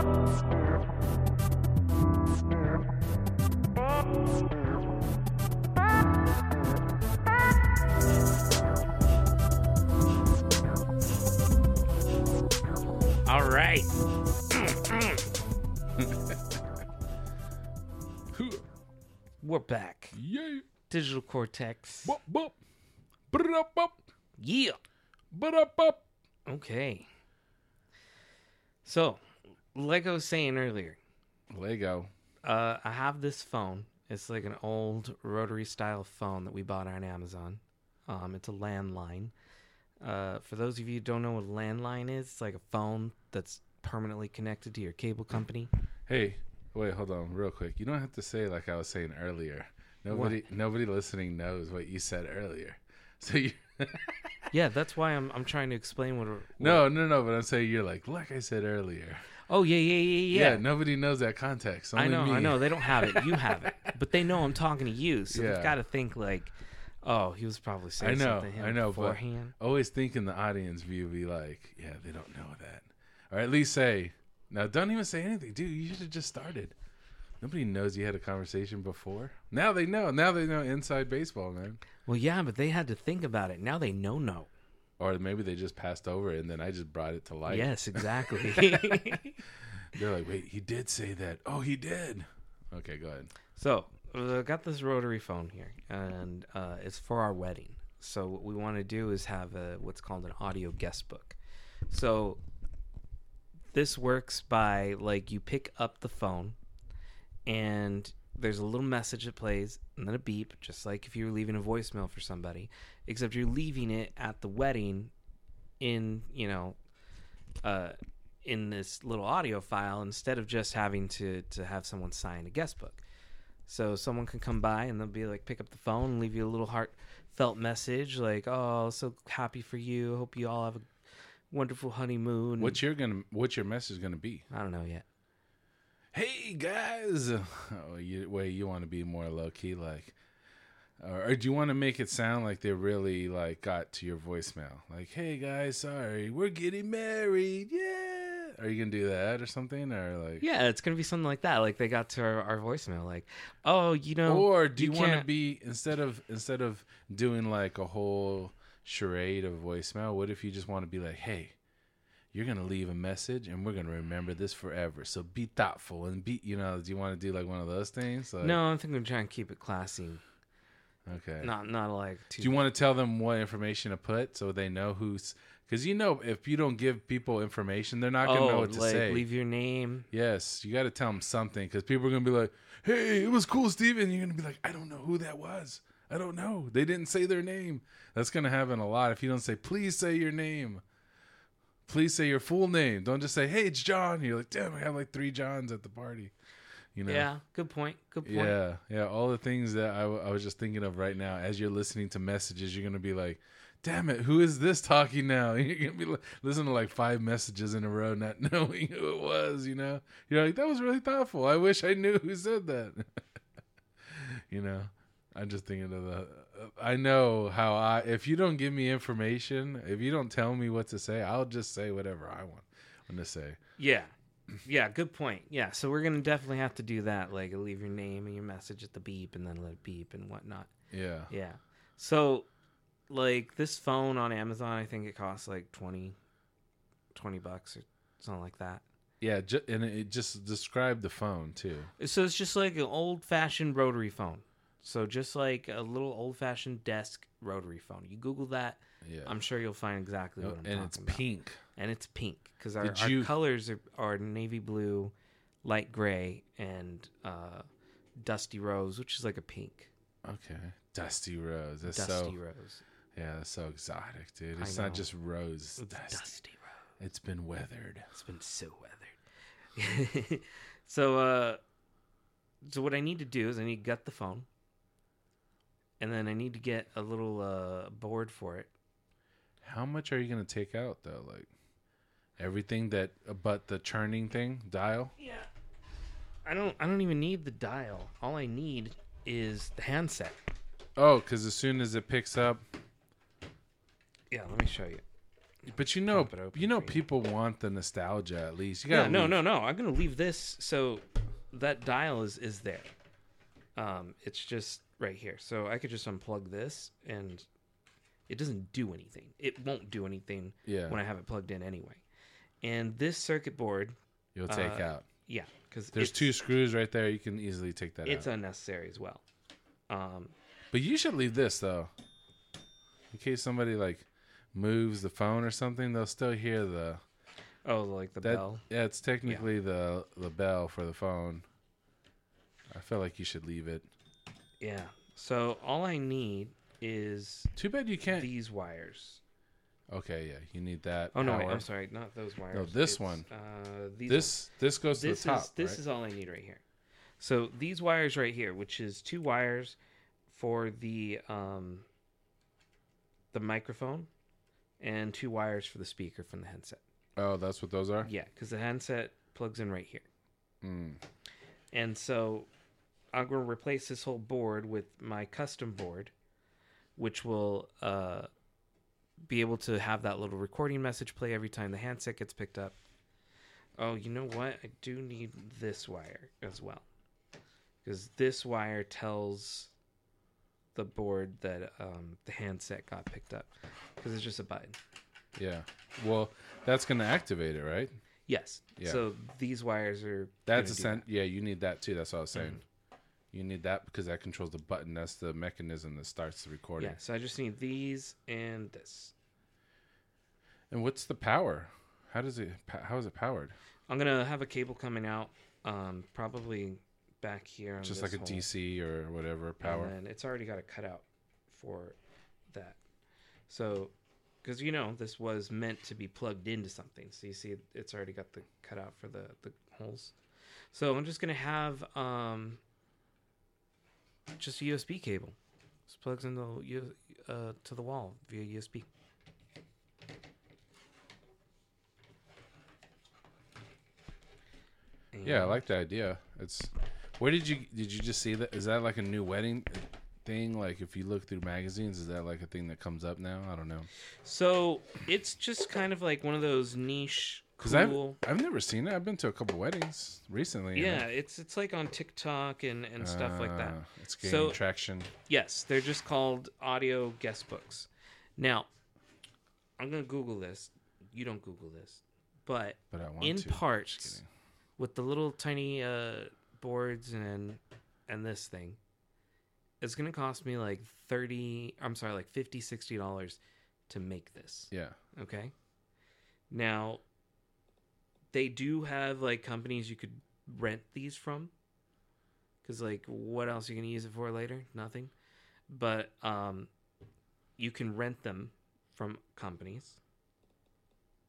All right. We're back. Yeah. Digital Cortex. Bop, bop. Ba-da-bop. bop. Yeah. Ba-da-bop. Okay. So, like I was saying earlier, Lego. uh, I have this phone. It's like an old rotary style phone that we bought on Amazon. Um, it's a landline. Uh, for those of you who don't know what a landline is, it's like a phone that's permanently connected to your cable company. Hey, wait, hold on, real quick. You don't have to say like I was saying earlier. Nobody, nobody listening knows what you said earlier. So you, Yeah, that's why I'm I'm trying to explain what. what no, no, no. But I'm saying you're like, like I said earlier. Oh yeah, yeah, yeah, yeah. Yeah, nobody knows that context. I know, me. I know. They don't have it. You have it, but they know I'm talking to you, so Yeah. they've got to think like, oh, he was probably saying I know, something to him I know, but- beforehand. Always think in the audience view, be like, yeah, they don't know that, or at least say, now don't even say anything, dude. You should have just started. Nobody knows you had a conversation before. Now they know. Now they know inside baseball, man. Well, yeah, but they had to think about it. Now they know no. Or maybe they just passed over it and then I just brought it to light. yes, exactly. They're like, wait, he did say that. Oh, he did. Okay, go ahead. so uh, I got this rotary phone here, and uh, it's for our wedding. So what we want to do is have a what's called an audio guest book. So this works by like you pick up the phone and there's a little message that plays and then a beep just like if you were leaving a voicemail for somebody except you're leaving it at the wedding in you know uh in this little audio file instead of just having to to have someone sign a guest book so someone can come by and they'll be like pick up the phone and leave you a little heartfelt message like oh so happy for you hope you all have a wonderful honeymoon What's your gonna? What's your message gonna be? i don't know yet Hey guys. Oh, you wait. You want to be more low key, like, or, or do you want to make it sound like they really like got to your voicemail? Like, hey guys, sorry, we're getting married. Yeah. Are you gonna do that or something, or like? Yeah, it's gonna be something like that. Like they got to our, our voicemail, like, oh, you know, Or do you, want to be instead of instead of doing like a whole charade of voicemail? What if you just want to be like, hey, you're gonna leave a message and we're gonna remember this forever. So be thoughtful and be, you know, do you want to do like one of those things? Like, No, I think I'm trying to keep it classy, Okay. not not like. Do you want to tell them what information to put so they know who's? Because you know, if you don't give people information, they're not gonna know oh, what to like say. leave your name. Yes, you got to tell them something because people are gonna be like, "Hey, it was cool, Steven. You're gonna be like, "I don't know who that was. I don't know. They didn't say their name." That's gonna happen a lot if you don't say, "Please say your name." Please say your full name. Don't just say, "Hey, it's John." You're like, "Damn, I have like three Johns at the party." You know? Yeah, good point. Good point. Yeah, yeah. All the things that I, w- I was just thinking of right now, as you're listening to messages, you're gonna be like, "Damn it, who is this talking now?" You're gonna be li- listening to like five messages in a row, not knowing who it was. You know, you're like, "That was really thoughtful. I wish I knew who said that." you know, I'm just thinking of the. I know how I. If you don't give me information, if you don't tell me what to say, I'll just say whatever I want, want to say. Yeah. Yeah, good point. Yeah, so we're gonna definitely have to do that. Like, leave your name and your message at the beep, and then let it beep and whatnot. Yeah. Yeah. So, like this phone on Amazon, I think it costs like 20, 20 bucks or something like that. Yeah, ju- and it just described the phone too. So it's just like an old fashioned rotary phone. So just like a little old fashioned desk rotary phone. You Google that, Yeah, I'm sure you'll find exactly what I'm and talking about. And it's pink. And it's pink because our, Did our colors are, are navy blue, light gray, and uh, dusty rose, which is like a pink. Okay, dusty rose. That's dusty so rose. yeah, that's so exotic, dude. It's not just rose. It's It's dusty. dusty rose. It's been weathered. It's been so weathered. so, uh, so what I need to do is I need to gut the phone, and then I need to get a little uh, board for it. How much are you gonna take out though? Like everything that but the churning thing dial. Yeah. I don't. I don't even need the dial. All I need is the handset. Oh, because as soon as it picks up, Yeah. Let me show you. But you know, Pop it open you know, people want the nostalgia at least. You Yeah, gotta no, leave- no, no. I'm gonna leave this. So that dial is is there. Um, it's just right here. So I could just unplug this, and it doesn't do anything. It won't do anything Yeah, when I have it plugged in anyway. And this circuit board, you'll take uh, out. yeah, because There's two screws right there. You can easily take that It's out. unnecessary as well. Um, But you should leave this though, in case somebody like moves the phone or something. They'll still hear the oh, like the that. bell. Yeah, it's technically the the bell for the phone. I feel like you should leave it. Yeah. So all I need is Too bad you can't. these wires. Okay, yeah, you need that. Oh no, wait, power. I'm sorry, not those wires. No, this It's, one. Uh, these This this goes to the top. is this right? is all I need right here. So these wires right here, which is two wires for the um the microphone and two wires for the speaker from the headset. oh, that's what those are. Yeah, because the handset plugs in right here. Mm. And so I'm going to replace this whole board with my custom board, which will uh, be able to have that little recording message play every time the handset gets picked up. Oh, you know what? I do need this wire as well. Because this wire tells the board that um, the handset got picked up. Because it's just a button. Yeah. Well, that's gonna activate it, right? Yes. Yeah. So these wires are. That's a sen- Yeah, you need that too. That's what I was saying. Mm-hmm. You need that because that controls the button. That's the mechanism that starts the recording. Yeah. So I just need these and this. And what's the power? How does it? How is it powered? I'm gonna have a cable coming out, um, probably back here. On Just like a hole. DC or whatever power. and it's already got a cutout for that. So, because you know this was meant to be plugged into something, so you see it's already got the cutout for the the holes. So I'm just gonna have um, just a USB cable. Just plugs into uh, to the wall via USB. Yeah, I like the idea. It's where did you did you just see that? Is that like a new wedding thing? Like if you look through magazines, is that like a thing that comes up now? I don't know. So it's just kind of like one of those niche, Because I've. I've never seen it. I've been to a couple weddings recently. Yeah, it's it's like on TikTok and and stuff like that. Uh, It's gaining So- traction. Yes, they're just called audio guest books. Now, I'm gonna Google this. You don't Google this, but But I want in to. Parts with the little tiny uh, boards and and this thing, it's gonna cost me like thirty. I'm sorry, like 50 60 dollars to make this. Yeah. Okay. Now, they do have like companies you could rent these from. Because, like, what else are you to use it for later? Nothing. But um, you can rent them from companies.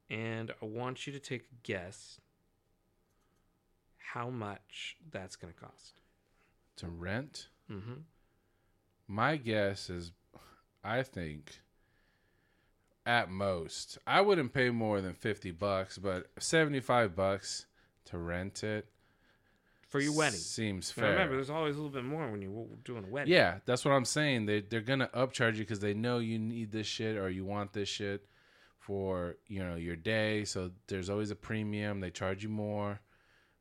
And I want you to take a guess how much that's going to cost. To rent, Mm-hmm. my guess is, I think, at most, I wouldn't pay more than fifty bucks, but seventy-five bucks to rent it For your wedding. seems Now, fair. remember, there's always a little bit more when you're doing a wedding. Yeah, that's what I'm saying. They they're gonna upcharge you because they know you need this shit or you want this shit for you know your day. So there's always a premium. They charge you more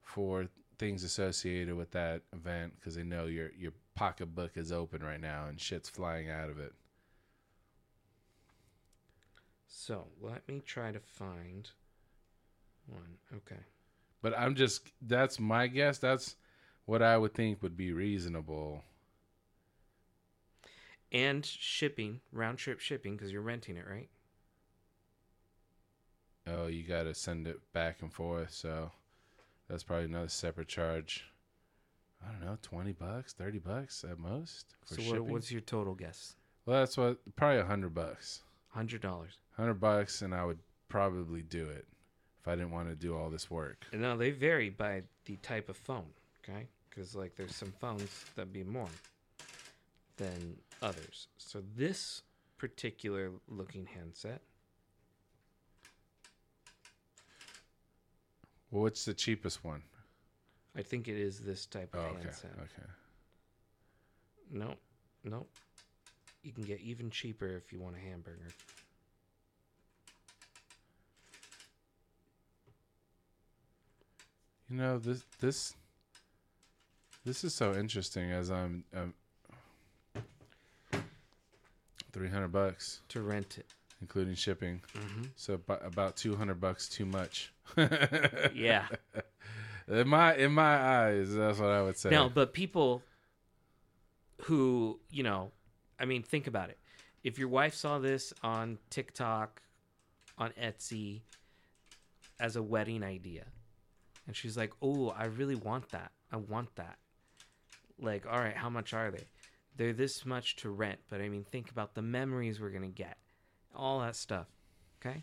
for things associated with that event because they know your your pocketbook is open right now and shit's flying out of it. So let me try to find one. Okay. But I'm just that's my guess. That's what I would think would be reasonable. And shipping, round trip shipping, because you're renting it, right? Oh, you got to send it back and forth. So that's probably another separate charge. I don't know, 20 bucks, 30 bucks at most for so what, what's your total guess? well, that's what probably a 100 bucks. Hundred dollars. 100 bucks and I would probably do it if I didn't want to do all this work. No, they vary by the type of phone. Okay, because like there's some phones that be more than others. So this particular looking handset, Well, what's the cheapest one? I think it is this type Oh, of okay. handset. Okay. No, no you can get even cheaper if you want a hamburger. You know this this this is so interesting as I'm, um, I'm 300 bucks to rent it including shipping. Mm-hmm. So about 200 bucks too much. yeah. In my in my eyes, that's what I would say. No, but people who, you know, I mean, think about it. If your wife saw this on TikTok, on Etsy, as a wedding idea, and she's like, "Oh, I really want that. I want that." Like, all right, how much are they? They're this much to rent, but I mean, think about the memories we're gonna get, all that stuff. Okay,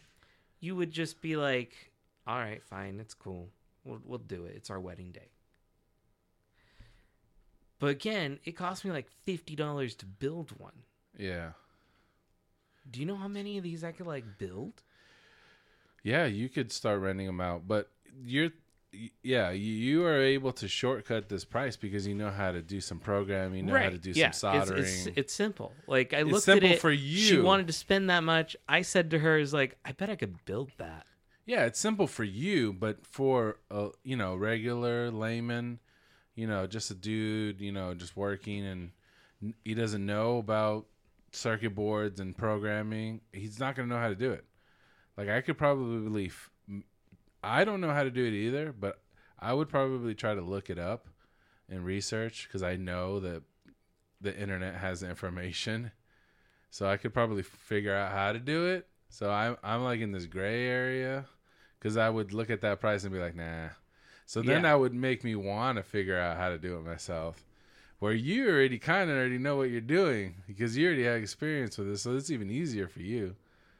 you would just be like, "All right, fine, it's cool. We'll we'll do it. It's our wedding day." But again, it cost me like fifty dollars to build one. yeah, Do you know how many of these I could like build? yeah, you could start renting them out, but you're. Yeah, you- are able to shortcut this price because you know how to do some programming, you know how to do yeah. some soldering. It's, it's, simple. Like I It's looked simple at it for you. She wanted to spend that much. I said to her, "Is like, I bet I could build that." Yeah, it's simple for you, but for a you know regular layman, you know, just a dude, you know, just working and he doesn't know about circuit boards and programming. He's not going to know how to do it. Like I could probably, believe. I don't know how to do it either, but I would probably try to look it up and research because I know that the internet has information, so I could probably figure out how to do it. So I'm I'm like in this gray area because I would look at that price and be like, nah. So then Yeah. that would make me want to figure out how to do it myself. Where you already kind of already know what you're doing because you already have experience with it, so it's even easier for you.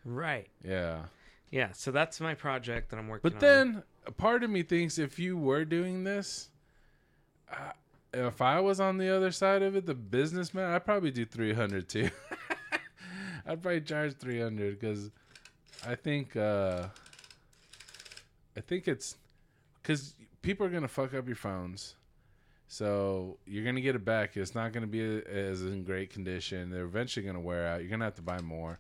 Right. Yeah. Yeah. So that's my project that I'm working. But on. then a part of me thinks if you were doing this, uh, if I was on the other side of it, the businessman, I'd probably do 300 too. I'd probably charge 300 because I think, uh, I think it's because people are going to fuck up your phones. So you're going to get it back. It's not going to be as in great condition. They're eventually going to wear out. You're going to have to buy more.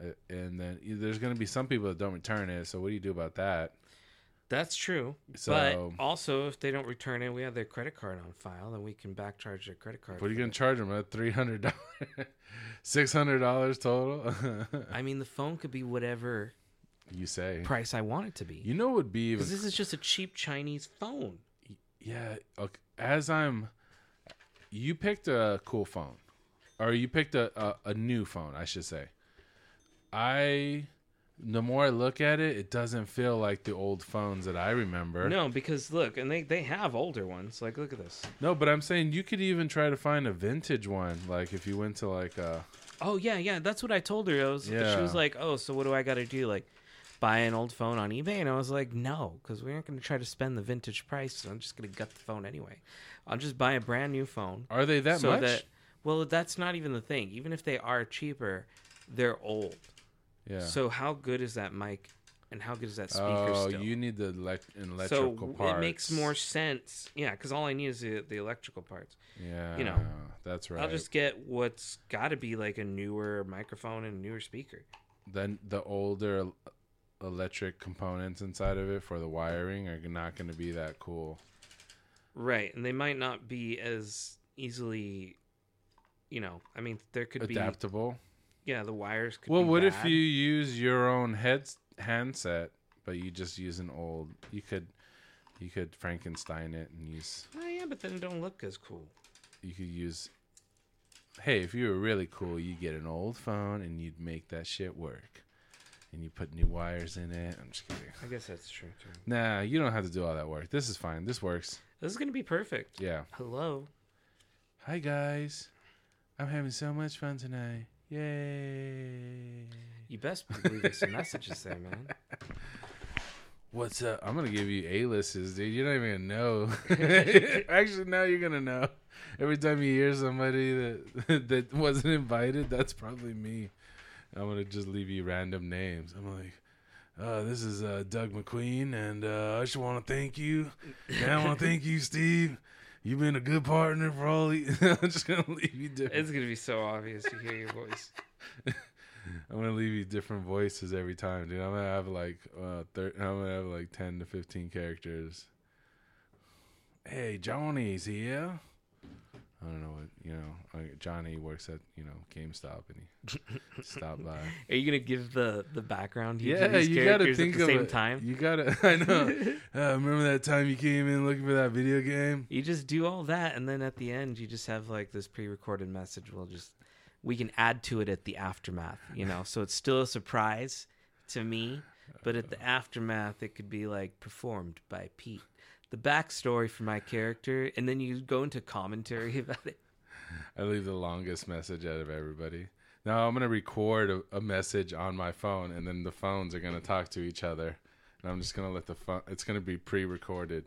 Uh, and then there's going to be some people that don't return it. So what do you do about that? that's true. So but also, if they don't return it, we have their credit card on file, then we can back charge their credit card. what are you going to charge them? At three hundred dollars, six hundred dollars total? I mean, the phone could be whatever you say. price I want it to be. You know what would be? Because this is just a cheap Chinese phone. yeah. Okay. As I'm, you picked a cool phone, or you picked a, a a new phone, I should say. I, the more I look at it, it doesn't feel like the old phones that I remember. No, because look, and they they have older ones. Like, look at this. No, but I'm saying you could even try to find a vintage one. Like if you went to like a Oh yeah, yeah. That's what I told her. I was. Yeah. She was like, "Oh, so what do I got to do? Like, buy an old phone on eBay?" And I was like, "No, because we aren't going to try to spend the vintage price. So I'm just going to gut the phone anyway. I'll just buy a brand new phone. Are they that so much? that well, that's not even the thing. Even if they are cheaper, they're old. yeah. So how good is that mic? And how good is that speaker oh, still? you need the so electrical parts. it makes more sense. Yeah, because all I need is the, the electrical parts. Yeah, you know, that's right. I'll just get what's got to be like a newer microphone and a newer speaker. then the older electric components inside of it for the wiring are not going to be that cool. Right, and they might not be as easily, you know. I mean, there could be Adaptable. yeah, the wires. Could Well, what if you use your own head handset, but you just use an old? You could, you could Frankenstein it and use. Oh, yeah, but then it don't look as cool. You could use. Hey, if you were really cool, you get an old phone and you'd make that shit work, and you put new wires in it. I'm just kidding. I guess that's true too. Nah, you don't have to do all that work. This is fine. This works. This is gonna be perfect. Yeah. Hello. Hi guys. I'm having so much fun tonight. Yay. You best believe there's some messages there, man. What's up? I'm gonna give you A-lists, dude. You don't even know. Actually, now you're gonna know. Every time you hear somebody that that wasn't invited, that's probably me. I'm gonna just leave you random names. I'm like, uh, this is uh, Doug McQueen, and uh, I just want to thank you. And I want to thank you, Steve. You've been a good partner for all. I'm just gonna leave you different. It's gonna be so obvious to hear your voice. I'm gonna leave you different voices every time, dude. I'm gonna have like uh, thir- I'm gonna have like ten to fifteen characters. "Hey, Johnny's here." I don't know what you know. Like Johnny works at you know GameStop, and he stopped by. Are you gonna give the the background? Yeah, you gotta think at the of same it. time. You gotta. I know. uh, remember that time you came in looking for that video game? You just do all that, and then at the end, you just have like this pre-recorded message. We'll just we can add to it at the aftermath, you know. So it's still a surprise to me, but at the aftermath, it could be like performed by Pete. The backstory for my character, and then you go into commentary about it. I leave the longest message out of everybody. Now I'm gonna record a, a message on my phone, and then the phones are gonna talk to each other, and I'm just gonna let the phone. It's gonna be pre-recorded,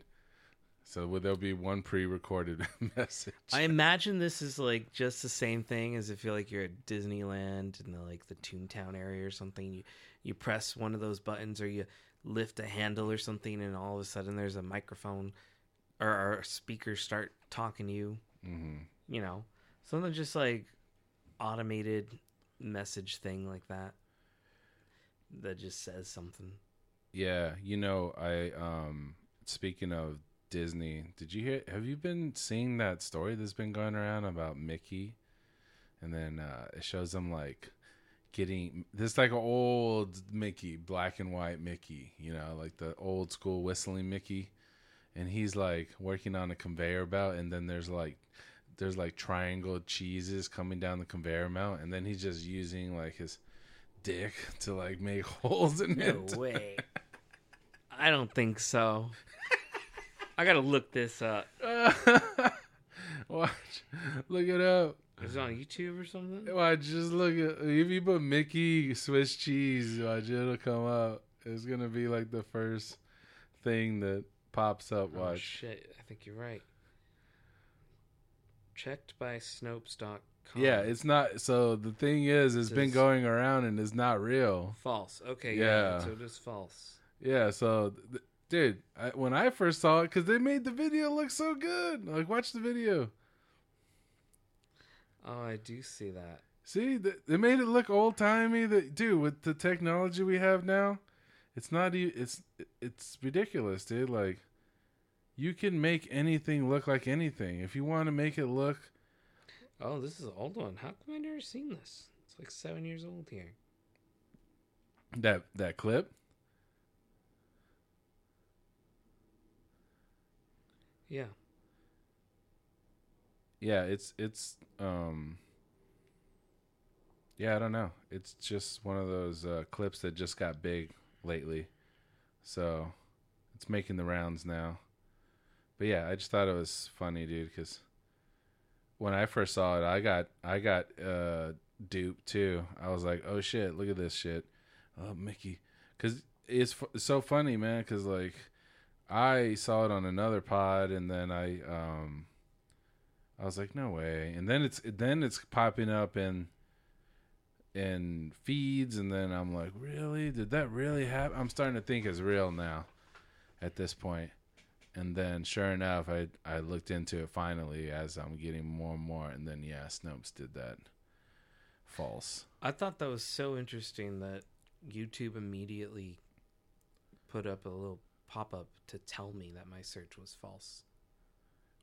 so will- there'll be one pre-recorded message. I imagine this is like just the same thing as if you're like you're at Disneyland in the like the Toontown area or something. You you press one of those buttons or you lift a handle or something, and all of a sudden there's a microphone or, or speakers start talking to you. hmm You know, something just like automated message thing like that that just says something. Yeah, you know, I um speaking of Disney, did you hear have you been seeing that story that's been going around about Mickey? And then uh it shows them like getting this like an old Mickey, black and white Mickey, you know, like the old school whistling Mickey. And he's like working on a conveyor belt and then there's like there's like triangle cheeses coming down the conveyor belt and then he's just using like his dick to like make holes in No it. No way. I don't think so. I gotta look this up. Watch, look it up. Is it on YouTube or something? Watch, just look at if you put Mickey Swiss cheese, watch it'll come up. It's gonna be like the first thing that pops up. Oh Watch. shit! I think you're right. Checked by Snopes.com. yeah, it's not. So the thing is, it's been going around and it's not real. false. Okay, Yeah. yeah. So it is false. Yeah. So, th- dude, I, when I first saw it, because they made the video look so good. Like, watch the video. Oh, I do see that. See, th- they made it look old timey. That dude, with the technology we have now, it's not. It's it's ridiculous, dude. Like, you can make anything look like anything if you want to make it look. Oh, this is an old one. How come I never seen this? It's like seven years old here. That that clip. Yeah. Yeah, it's it's um. Yeah, I don't know. It's just one of those uh, clips that just got big lately, so it's making the rounds now. But yeah, I just thought it was funny, dude, because when I first saw it, I got I got uh, duped too. I was like, oh shit, look at this shit, oh Mickey, because it's, fu- it's so funny, man. Because like I saw it on another pod, and then I um I was like, no way. And then it's then it's popping up in in feeds, and then I'm like, really? Did that really happen? I'm starting to think it's real now, at this point. And then, sure enough, I I looked into it finally as I'm getting more and more, and then yeah, Snopes did that. False. I thought that was so interesting that YouTube immediately put up a little pop up to tell me that my search was false.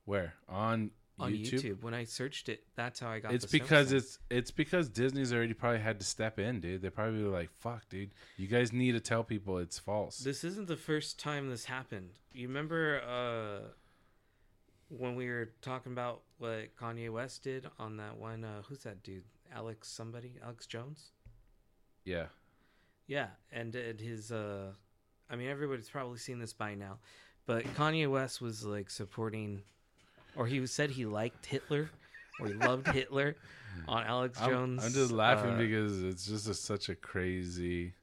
Where on On YouTube? YouTube. When I searched it, that's how I got It's because it's it's because Disney's already probably had to step in, dude. They probably were like, "Fuck, dude, you guys need to tell people it's false." This isn't the first time this happened. You remember uh, when we were talking about what Kanye West did on that one? Uh, who's that dude? Alex somebody? Alex Jones? yeah, Yeah, and and his. Uh, I mean, everybody's probably seen this by now, but Kanye West was like supporting, or he said he liked Hitler, or he loved Hitler, on Alex I'm, Jones. I'm just laughing uh, because it's just a, such a crazy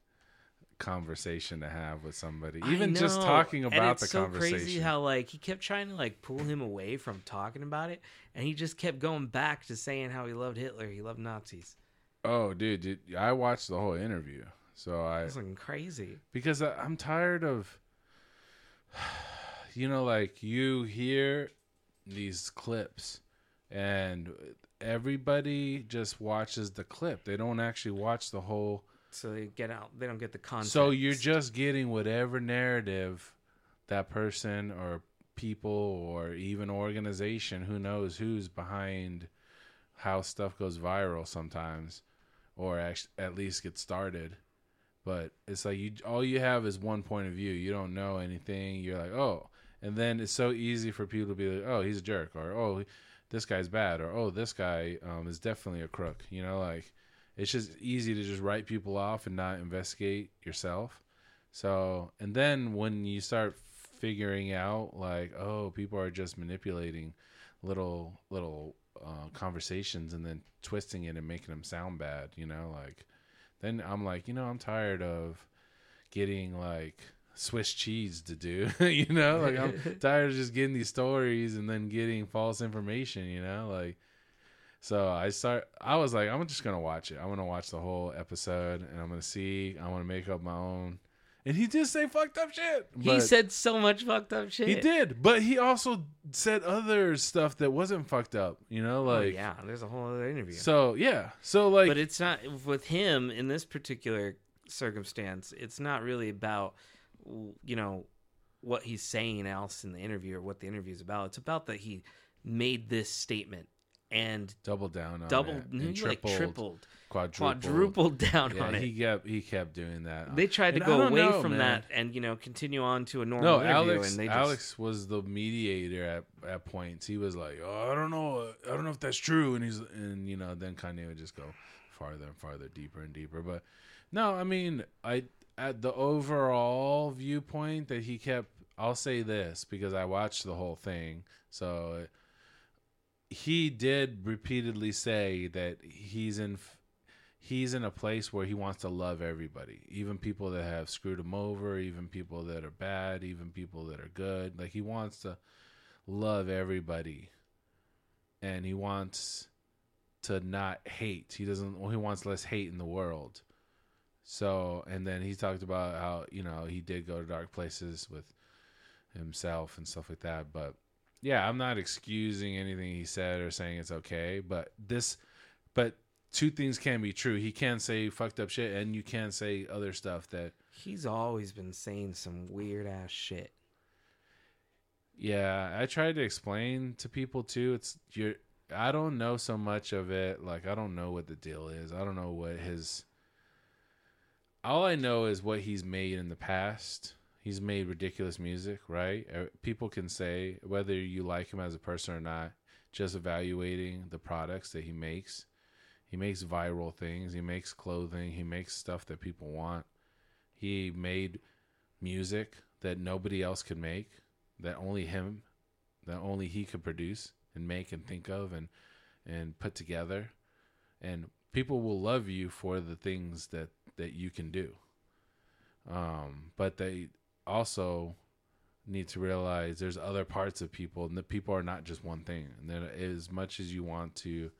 conversation to have with somebody. Even just talking and about it's the so conversation. crazy how like he kept trying to like pull him away from talking about it, and he just kept going back to saying how he loved Hitler, he loved Nazis. oh, dude, dude, I watched the whole interview, so I like crazy. because I, I'm tired of, you know, like you hear these clips, and everybody just watches the clip. They don't actually watch the whole. So they get out. They don't get the context. So you're just getting whatever narrative that person or people or even organization who knows who's behind how stuff goes viral sometimes or at least get started but it's like you all you have is one point of view you don't know anything you're like oh and then it's so easy for people to be like oh he's a jerk or oh this guy's bad or oh this guy um, is definitely a crook you know like it's just easy to just write people off and not investigate yourself. So and then when you start figuring out like oh people are just manipulating little little uh, conversations and then twisting it and making them sound bad you know like then i'm like you know i'm tired of getting like swiss cheese to do you know like i'm tired of just getting these stories and then getting false information you know like so i start i was like i'm just gonna watch it i'm gonna watch the whole episode and i'm gonna see i want to make up my own and he did say fucked up shit he said so much fucked up shit. he did, but he also said other stuff that wasn't fucked up. You know, Oh, like yeah, there's a whole other interview. So yeah, so like but it's not with him in this particular circumstance. It's not really about you know what he's saying else in the interview or what the interview is about. It's about that he made this statement and double down on doubled, it, and like tripled, quadrupled, quadrupled down Yeah, on it. he kept he kept doing that. they tried to And go away know, from man. that and you know continue on to a normal No, interview, Alex. and they just, Alex was the mediator at at points. He was like, "Oh, I don't know, I don't know if that's true," and he's and you know then Kanye would just go farther and farther, deeper and deeper. But no, I mean, I at the overall viewpoint that he kept. I'll say this because I watched the whole thing, so he did repeatedly say that he's in he's in a place where he wants to love everybody, even people that have screwed him over, even people that are bad, even people that are good. Like he wants to love everybody, and he wants to not hate. He doesn't. Well, he wants less hate in the world. So, and then he talked about how you know he did go to dark places with himself and stuff like that. But yeah, I'm not excusing anything he said or saying it's okay. But this, but two things can be true. He can say fucked up shit, and you can say other stuff that he's always been saying some weird ass shit. Yeah, I tried to explain to people too. It's you're I don't know so much of it. Like I don't know what the deal is. I don't know what his All I know is what he's made in the past. He's made ridiculous music, right? Uh, People can say whether you like him as a person or not, just evaluating the products that he makes. He makes viral things, he makes clothing, he makes stuff that people want. He made music that nobody else could make that only him that only he could produce and make and think of and and put together and people will love you for the things that that you can do. Um but they also need to realize there's other parts of people and the people are not just one thing. And that as much as you want to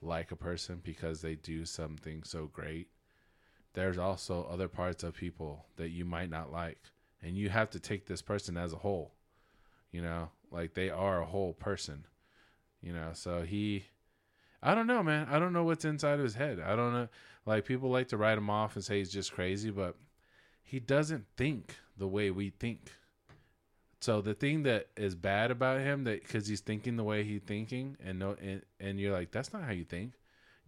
like a person because they do something so great there's also other parts of people that you might not like. And you have to take this person as a whole you know? Like they are a whole person you know? So he i don't know man. I don't know what's inside of his head. I don't know like people like to write him off and say he's just crazy but he doesn't think the way we think. So the thing that is bad about him that because he's thinking the way he's thinking and no and, and you're like that's not how you think.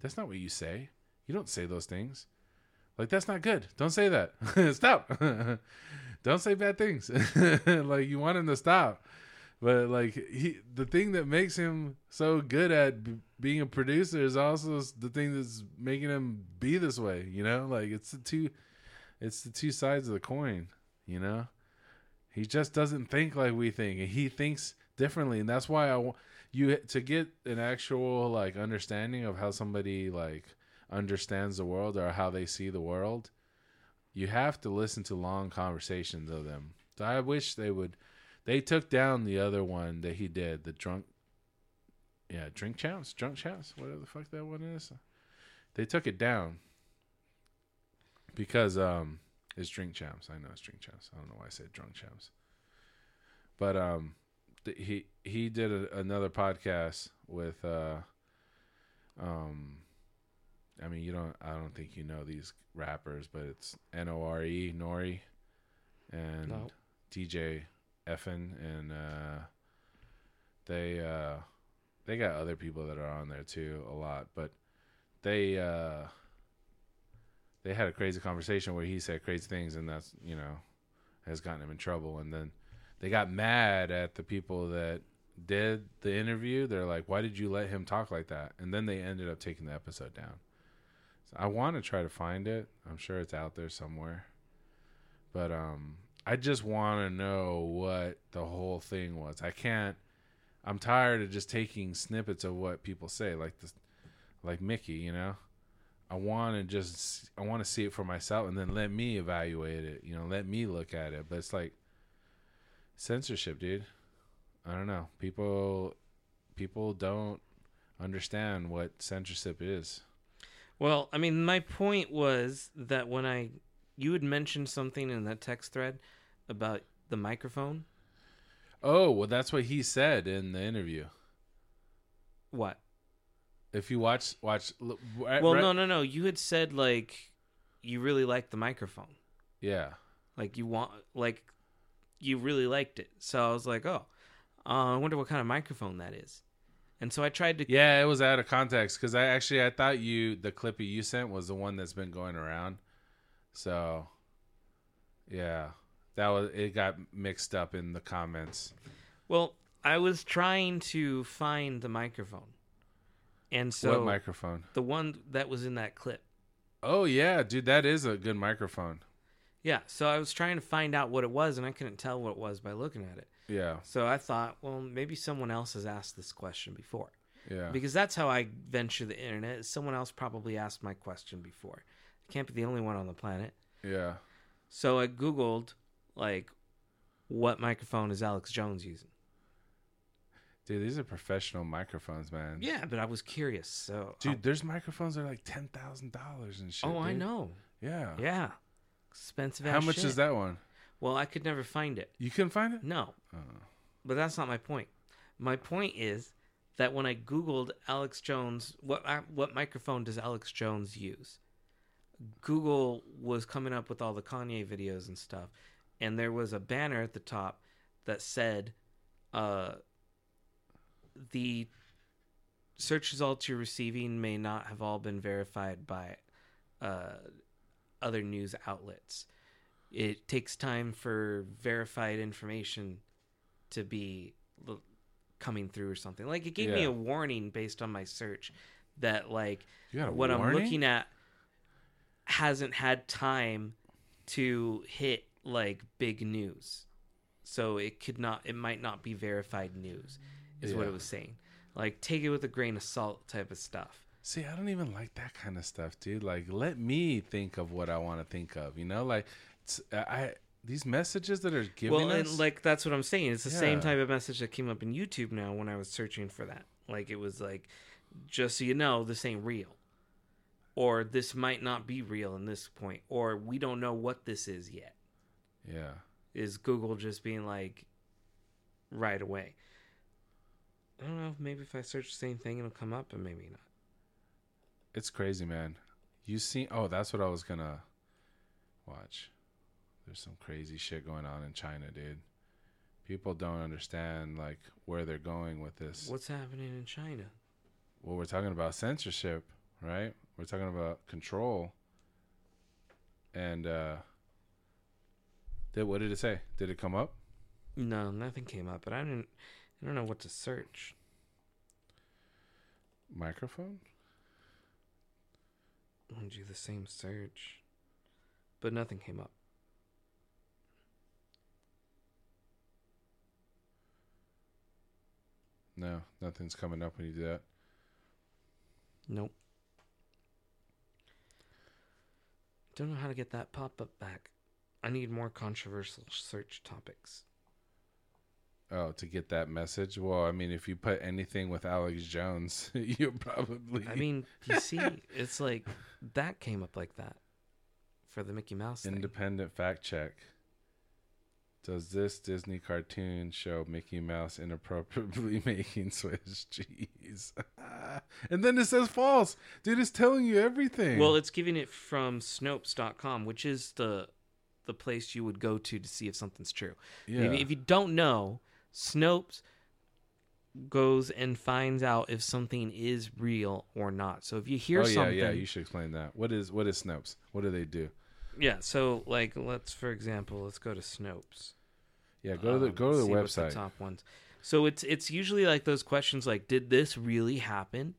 That's not what you say. You don't say those things. Like that's not good. Don't say that. Stop. Don't say bad things. Like you want him to stop but like he the thing that makes him so good at b- being a producer is also the thing that's making him be this way you know? Like it's the two it's the two sides of the coin you know? He just doesn't think like we think and he thinks differently and that's why i want you to get an actual like understanding of how somebody like understands the world or how they see the world you have to listen to long conversations of them. So i wish they would they took down the other one that he did the drunk yeah drink champs drunk champs whatever the fuck that one is. They took it down because um it's drink champs i know it's drink champs i don't know why i said drunk champs but um th- he he did a, another podcast with uh um i mean you don't i don't think you know these rappers but it's n-o-r-e nori and No. dj EFN and uh, they uh, they got other people that are on there too a lot, but they uh, they had a crazy conversation where he said crazy things, and that's you know has gotten him in trouble, and then they got mad at the people that did the interview. They're like, "Why did you let him talk like that?" And then they ended up taking the episode down. So I want to try to find it. I'm sure it's out there somewhere. But um I just want to know what the whole thing was. I can't I'm tired of just taking snippets of what people say like this like Mickey, you know. I want to just I want to see it for myself and then let me evaluate it, you know, let me look at it. But it's like censorship, dude. I don't know. People people don't understand what censorship is. Well, I mean, my point was that when I you had mentioned something in that text thread about the microphone. Oh, well that's what he said in the interview. What? If you watch watch Well, right- no, no, no. You had said like you really liked the microphone. Yeah. Like you want like you really liked it. So I was like, "Oh, uh, I wonder what kind of microphone that is." And so I tried to Yeah, it was out of context cuz I actually I thought you the clip you sent was the one that's been going around. So yeah. That was it got mixed up in the comments. Well, I was trying to find the microphone. And so what microphone? the one that was in that clip. Oh yeah, dude, that is a good microphone. Yeah, so I was trying to find out what it was and I couldn't tell what it was by looking at it. Yeah. So I thought, well, maybe someone else has asked this question before. Yeah. Because that's how I venture the internet. Someone else probably asked my question before. I can't be the only one on the planet. yeah. So I Googled, like, what microphone is Alex Jones using? Dude, these are professional microphones, man. Yeah, but I was curious. So, Dude, there's microphones that are like ten thousand dollars and shit. oh, I know. Yeah. Yeah. Expensive How much shit. is that one? Well, I could never find it. You couldn't find it? No. Oh. But that's not my point. My point is that when I Googled Alex Jones, what uh, what microphone does Alex Jones use? Google was coming up with all the Kanye videos and stuff, and there was a banner at the top that said, uh, "The search results you're receiving may not have all been verified by uh, other news outlets. It takes time for verified information to be l- coming through or something. Like it gave me a warning based on my search that like You got a what I'm looking at hasn't had time to hit like big news. So it could not it might not be verified news is what Yeah. it was saying. Like take it with a grain of salt type of stuff. See, I don't even like that kind of stuff, dude. Like, let me think of what I want to think of. You know, like, it's, I these messages that are giving well, us. and like that's what I'm saying. It's the same type of message that came up in YouTube now when I was searching for that. Like it was like, just so you know, this ain't real, or this might not be real in this point, or we don't know what this is yet. Yeah, Is Google just being like, right away? I don't know. Maybe if I search the same thing, it'll come up, and maybe not. it's crazy, man. You see? Oh, that's what I was gonna watch. There's some crazy shit going on in China, dude. People don't understand like where they're going with this. What's happening in China? Well, we're talking about censorship, right? We're talking about control. And uh did what did it say? Did it come up? No, nothing came up, but I didn't. I don't know what to search. Microphone? I'm gonna do the same search, but nothing came up. No, nothing's coming up when you do that. Nope. Don't know how to get that pop up back. I need more controversial search topics. Oh, to get that message? Well, I mean, if you put anything with Alex Jones, you'll probably I mean, you see, it's like that came up like that for the Mickey Mouse thing. independent fact check. Does this Disney cartoon show Mickey Mouse inappropriately making Swiss cheese? and then it says false. Dude, it's telling you everything. Well, it's giving it from Snopes.com, which is the the place you would go to to see if something's true. Yeah. If, if you don't know, Snopes goes and finds out if something is real or not. So if you hear oh yeah, something, yeah. You should explain that. What is what is Snopes? What do they do? yeah. So like, let's for example, let's go to Snopes. Yeah, go to the Um, go to the see what website. top ones. So it's it's usually like those questions like, did this really happen?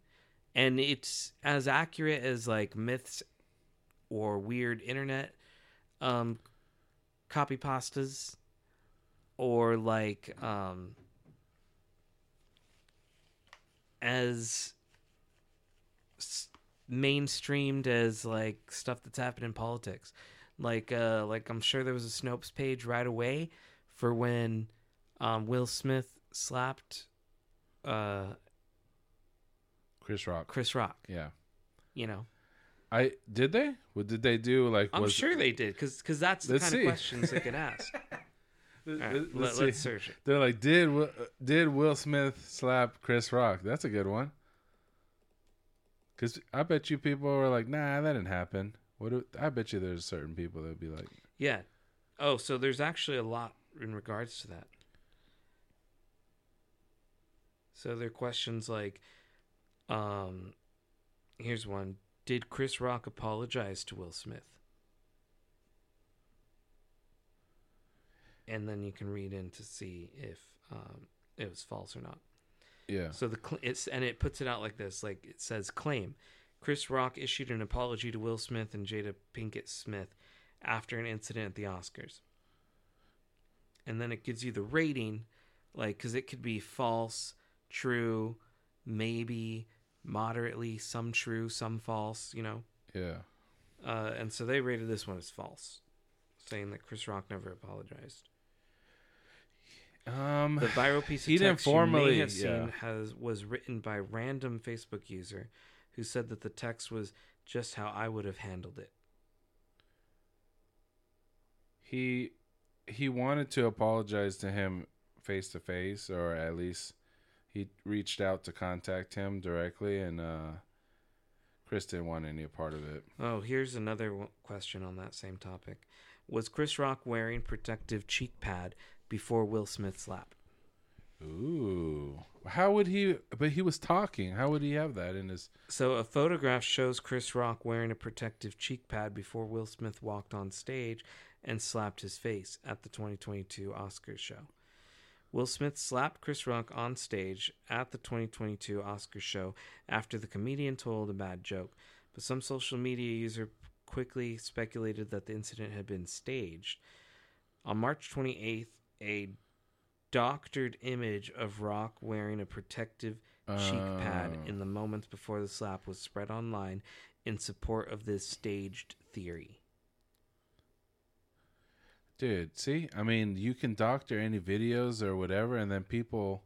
And it's as accurate as like myths or weird internet um, copy pastas or like um, as s- mainstreamed as like stuff that's happened in politics. Like uh like I'm sure there was a Snopes page right away for when um Will Smith slapped uh Chris Rock. Chris Rock, Yeah. you know. I did they? What did they do? Like I'm was sure they did cuz cuz that's the kind see. of questions they could ask. All right, Let's let, see. let's search it. They're like, did Will- did Will Smith slap Chris Rock? That's a good one. Cause I bet you people were like, nah, that didn't happen. What? Do, I bet you there's certain people that'd be like, Yeah. Oh, so there's actually a lot in regards to that. So there are questions like, um, here's one: Did Chris Rock apologize to Will Smith? And then you can read in to see if um, it was false or not. yeah, So the cl- it's and it puts it out like this, like it says claim. Chris Rock issued an apology to Will Smith and Jada Pinkett Smith after an incident at the Oscars. And then it gives you the rating, like because it could be false, true, maybe, moderately, some true, some false, you know. yeah. Uh, and so they rated this one as false, saying that Chris Rock never apologized. Um, The viral piece of He didn't text you may formally- have seen yeah. has was written by a random Facebook user who said that the text was just how I would have handled it. he he wanted to apologize to him face to face, or at least he reached out to contact him directly, and uh, Chris didn't want any part of it. Oh, here's another question on that same topic. Was Chris Rock wearing protective cheek pad before Will Smith slap? Ooh, how would he? But he was talking. How would he have that in his? So a photograph shows Chris Rock wearing a protective cheek pad before Will Smith walked on stage and slapped his face at the 2022 Oscars show. Will Smith slapped Chris Rock on stage at the 2022 Oscars show after the comedian told a bad joke, but some social media user quickly speculated that the incident had been staged. On March 28th, a doctored image of Rock wearing a protective cheek pad Oh. in the oh. moments before the slap was spread online in support of this staged theory. Dude, see, I mean, you can doctor any videos or whatever, and then people,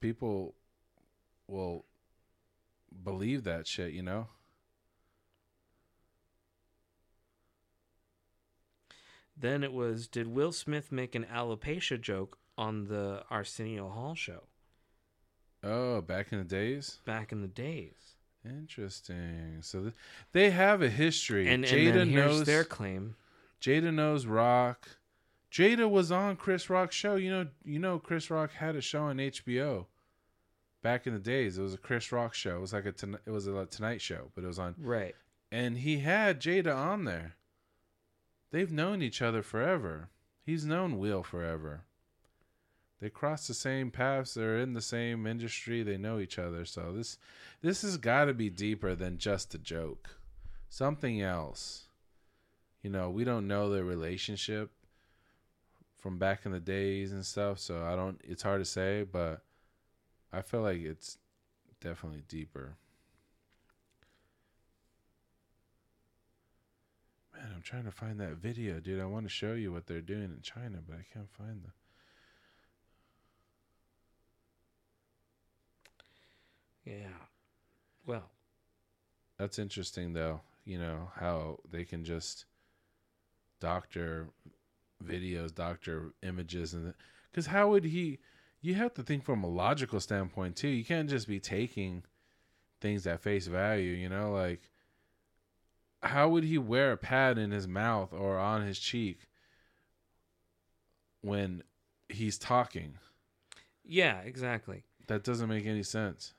people, will believe that shit. You know? Then it was Did Will Smith make an alopecia joke on the Arsenio Hall show Oh, back in the days. back in the days? Interesting. So th- they have a history. And, and Jada knows. their claim. Jada knows Rock. Jada was on Chris Rock's show. You know, you know, Chris Rock had a show on HBO. Back in the days, it was a Chris Rock show. It was like a it was a Tonight Show, but it was on, Right. and he had Jada on there. They've known each other forever. He's known Will forever. They cross the same paths. They're in the same industry. They know each other. So this this has got to be deeper than just a joke. Something else. You know, we don't know their relationship from back in the days and stuff, so I don't it's hard to say, but I feel like it's definitely deeper. Man, I'm trying to find that video, dude. I want to show you what they're doing in China, but I can't find the Yeah. Well, That's interesting, though. You know how they can just doctor videos, doctor images, and because how would he? You have to think from a logical standpoint too. You can't just be taking things at face value. You know, like how would he wear a pad in his mouth or on his cheek when he's talking? Yeah, exactly. That doesn't make any sense.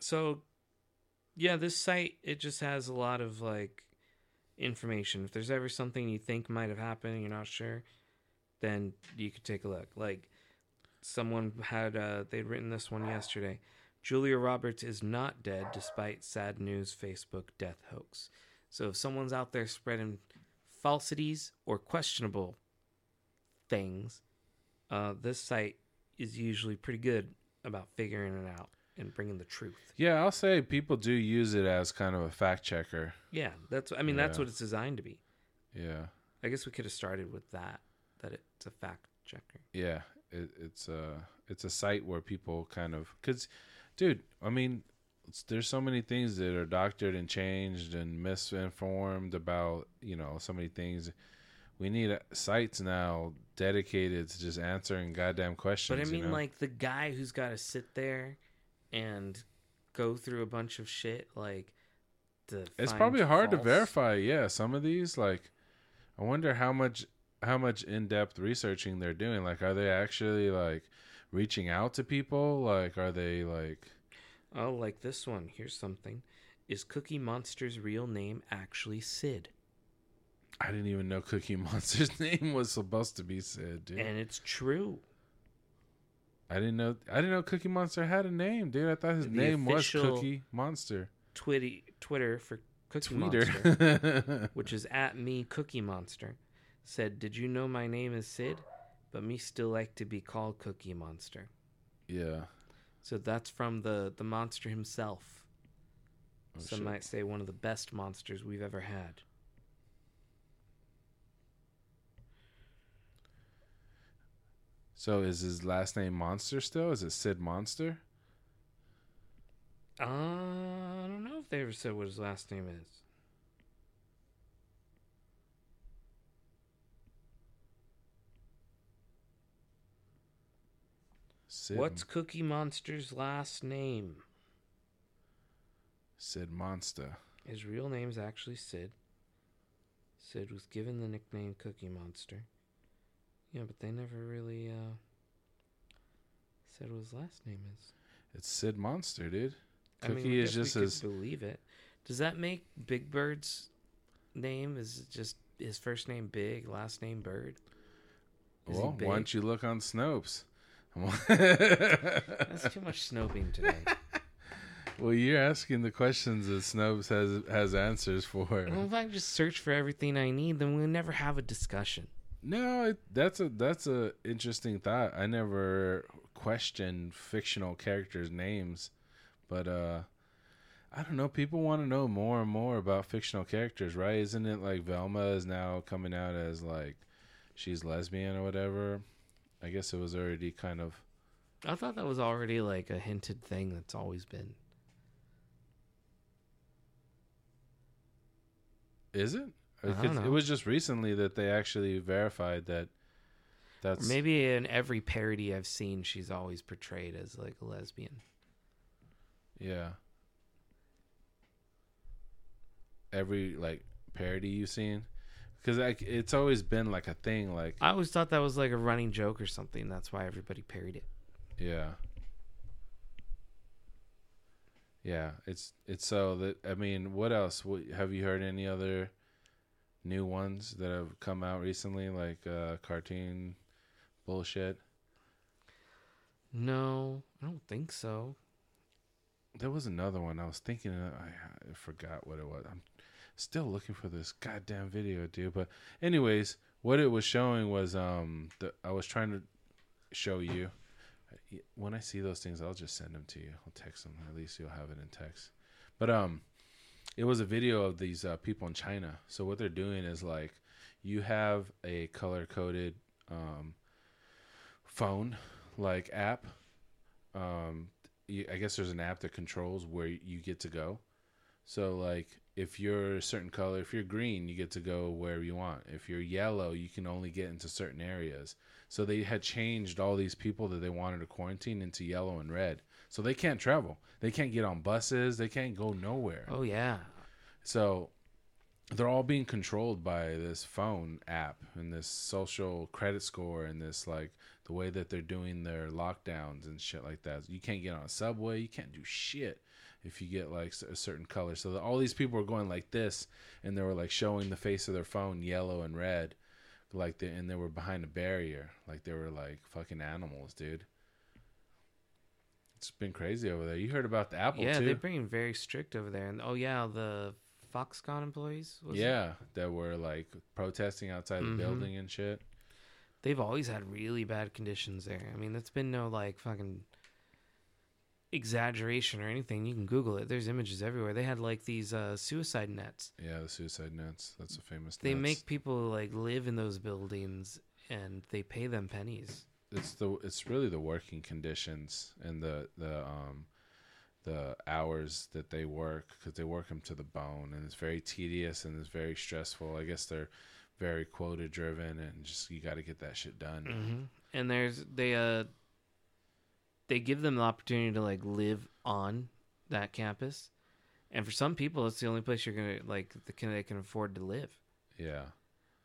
So, yeah, this site it just has a lot of like information. If there's ever something you think might have happened and you're not sure, then you could take a look. Like someone had uh they'd written this one yesterday. Julia Roberts is not dead despite sad news Facebook death hoax. So if someone's out there spreading falsities or questionable things, uh, this site is usually pretty good about figuring it out and bringing the truth. Yeah, I'll say people do use it as kind of a fact checker. Yeah, that's. I mean, that's what it's designed to be. Yeah. I guess we could have started with that. That it's a fact checker. Yeah, it, it's a it's a site where people kind of because, dude, I mean, it's, there's so many things that are doctored and changed and misinformed about you know so many things. We need uh, sites now dedicated to just answering goddamn questions. But I you mean, know? like the guy who's got to sit there and go through a bunch of shit, like it's probably hard to verify. Yeah, some of these like, I wonder how much how much in depth researching they're doing. Like, are they actually like reaching out to people? Like, are they like? Oh, like this one. Here's something. Is Cookie Monster's real name actually Sid? I didn't even know Cookie Monster's name was supposed to be Sid, dude. And it's true. I didn't know. I didn't know Cookie Monster had a name, dude. I thought his The name was Cookie Monster. Twitty Twitter for Cookie. Monster, which is at me Cookie Monster, said, "Did you know my name is Sid, but me still like to be called Cookie Monster." yeah. So that's from the the monster himself. Oh, Some shit. might say one of the best monsters we've ever had. So is his last name Monster still? Is it Sid Monster? Uh, I don't know if they ever said what his last name is. Sid. What's Cookie Monster's last name? Sid Monster? His real name's actually Sid. Sid was given the nickname Cookie Monster. Yeah, but they never really uh, said what his last name is. It's Sid Monster, dude. I mean, Cookie is just his. believe it. Does that make Big Bird's name is it just his first name Big, last name Bird? Is Well, why don't you look on Snopes? That's too much snoping today. well, you're asking the questions that Snopes has has answers for. well, if I just search for everything I need, then we'll never have a discussion. No, that's a that's a interesting thought. I never questioned fictional characters' names, but uh I don't know. People want to know more and more about fictional characters, right? Isn't it like Velma is now coming out as like she's lesbian or whatever? I guess it was already kind of I thought that was already like a hinted thing that's always been. is it? I don't know. It was just recently that they actually verified that. That's maybe in every parody I've seen, she's always portrayed as like a lesbian. Yeah. Every like parody you've seen, because like it's always been like a thing. Like I always thought that was like a running joke or something. That's why everybody parried it. yeah, yeah. It's it's so that I mean, what else? What, have you heard any other new ones that have come out recently? Like uh cartoon bullshit. No, I don't think so. There was another one I was thinking. Of, I, I forgot what it was. I'm still looking for this goddamn video, dude. But anyways, what it was showing was um, the, I was trying to show you. When I see those things, I'll just send them to you. I'll text them. At least you'll have it in text. But um, it was a video of these uh, people in China. So what they're doing is like, you have a color coded um, phone like app. Um, I guess there's an app that controls where you get to go. So like if you're a certain color, if you're green, you get to go wherever you want. If you're yellow, you can only get into certain areas. So they had changed all these people that they wanted to quarantine into yellow and red. So they can't travel. They can't get on buses. They can't go nowhere. Oh yeah, So they're all being controlled by this phone app and this social credit score and this like the way that they're doing their lockdowns and shit like that. You can't get on a subway. You can't do shit if you get like a certain color. So all these people were going like this, and they were like showing the face of their phone yellow and red, like they and they were behind a barrier, like they were like fucking animals, dude. It's been crazy over there. You heard about the Apple yeah, too? they're being very strict over there. And oh yeah, the Foxconn employees. was it? yeah, that were like protesting outside Mhm. the building and shit. they've always had really bad conditions there. I mean, that's been no like fucking exaggeration or anything. You can Google it. There's images everywhere. They had like these uh, suicide nets. Yeah, the suicide nets. That's a famous. They nets. make people like live in those buildings and they pay them pennies. It's the it's really the working conditions and the the um the hours that they work because they work them to the bone and it's very tedious and it's very stressful. I guess they're very quota driven and just you got to get that shit done. Hmm And there's they uh they give them the opportunity to like live on that campus, and for some people, it's the only place you're gonna like the, can they can afford to live. yeah.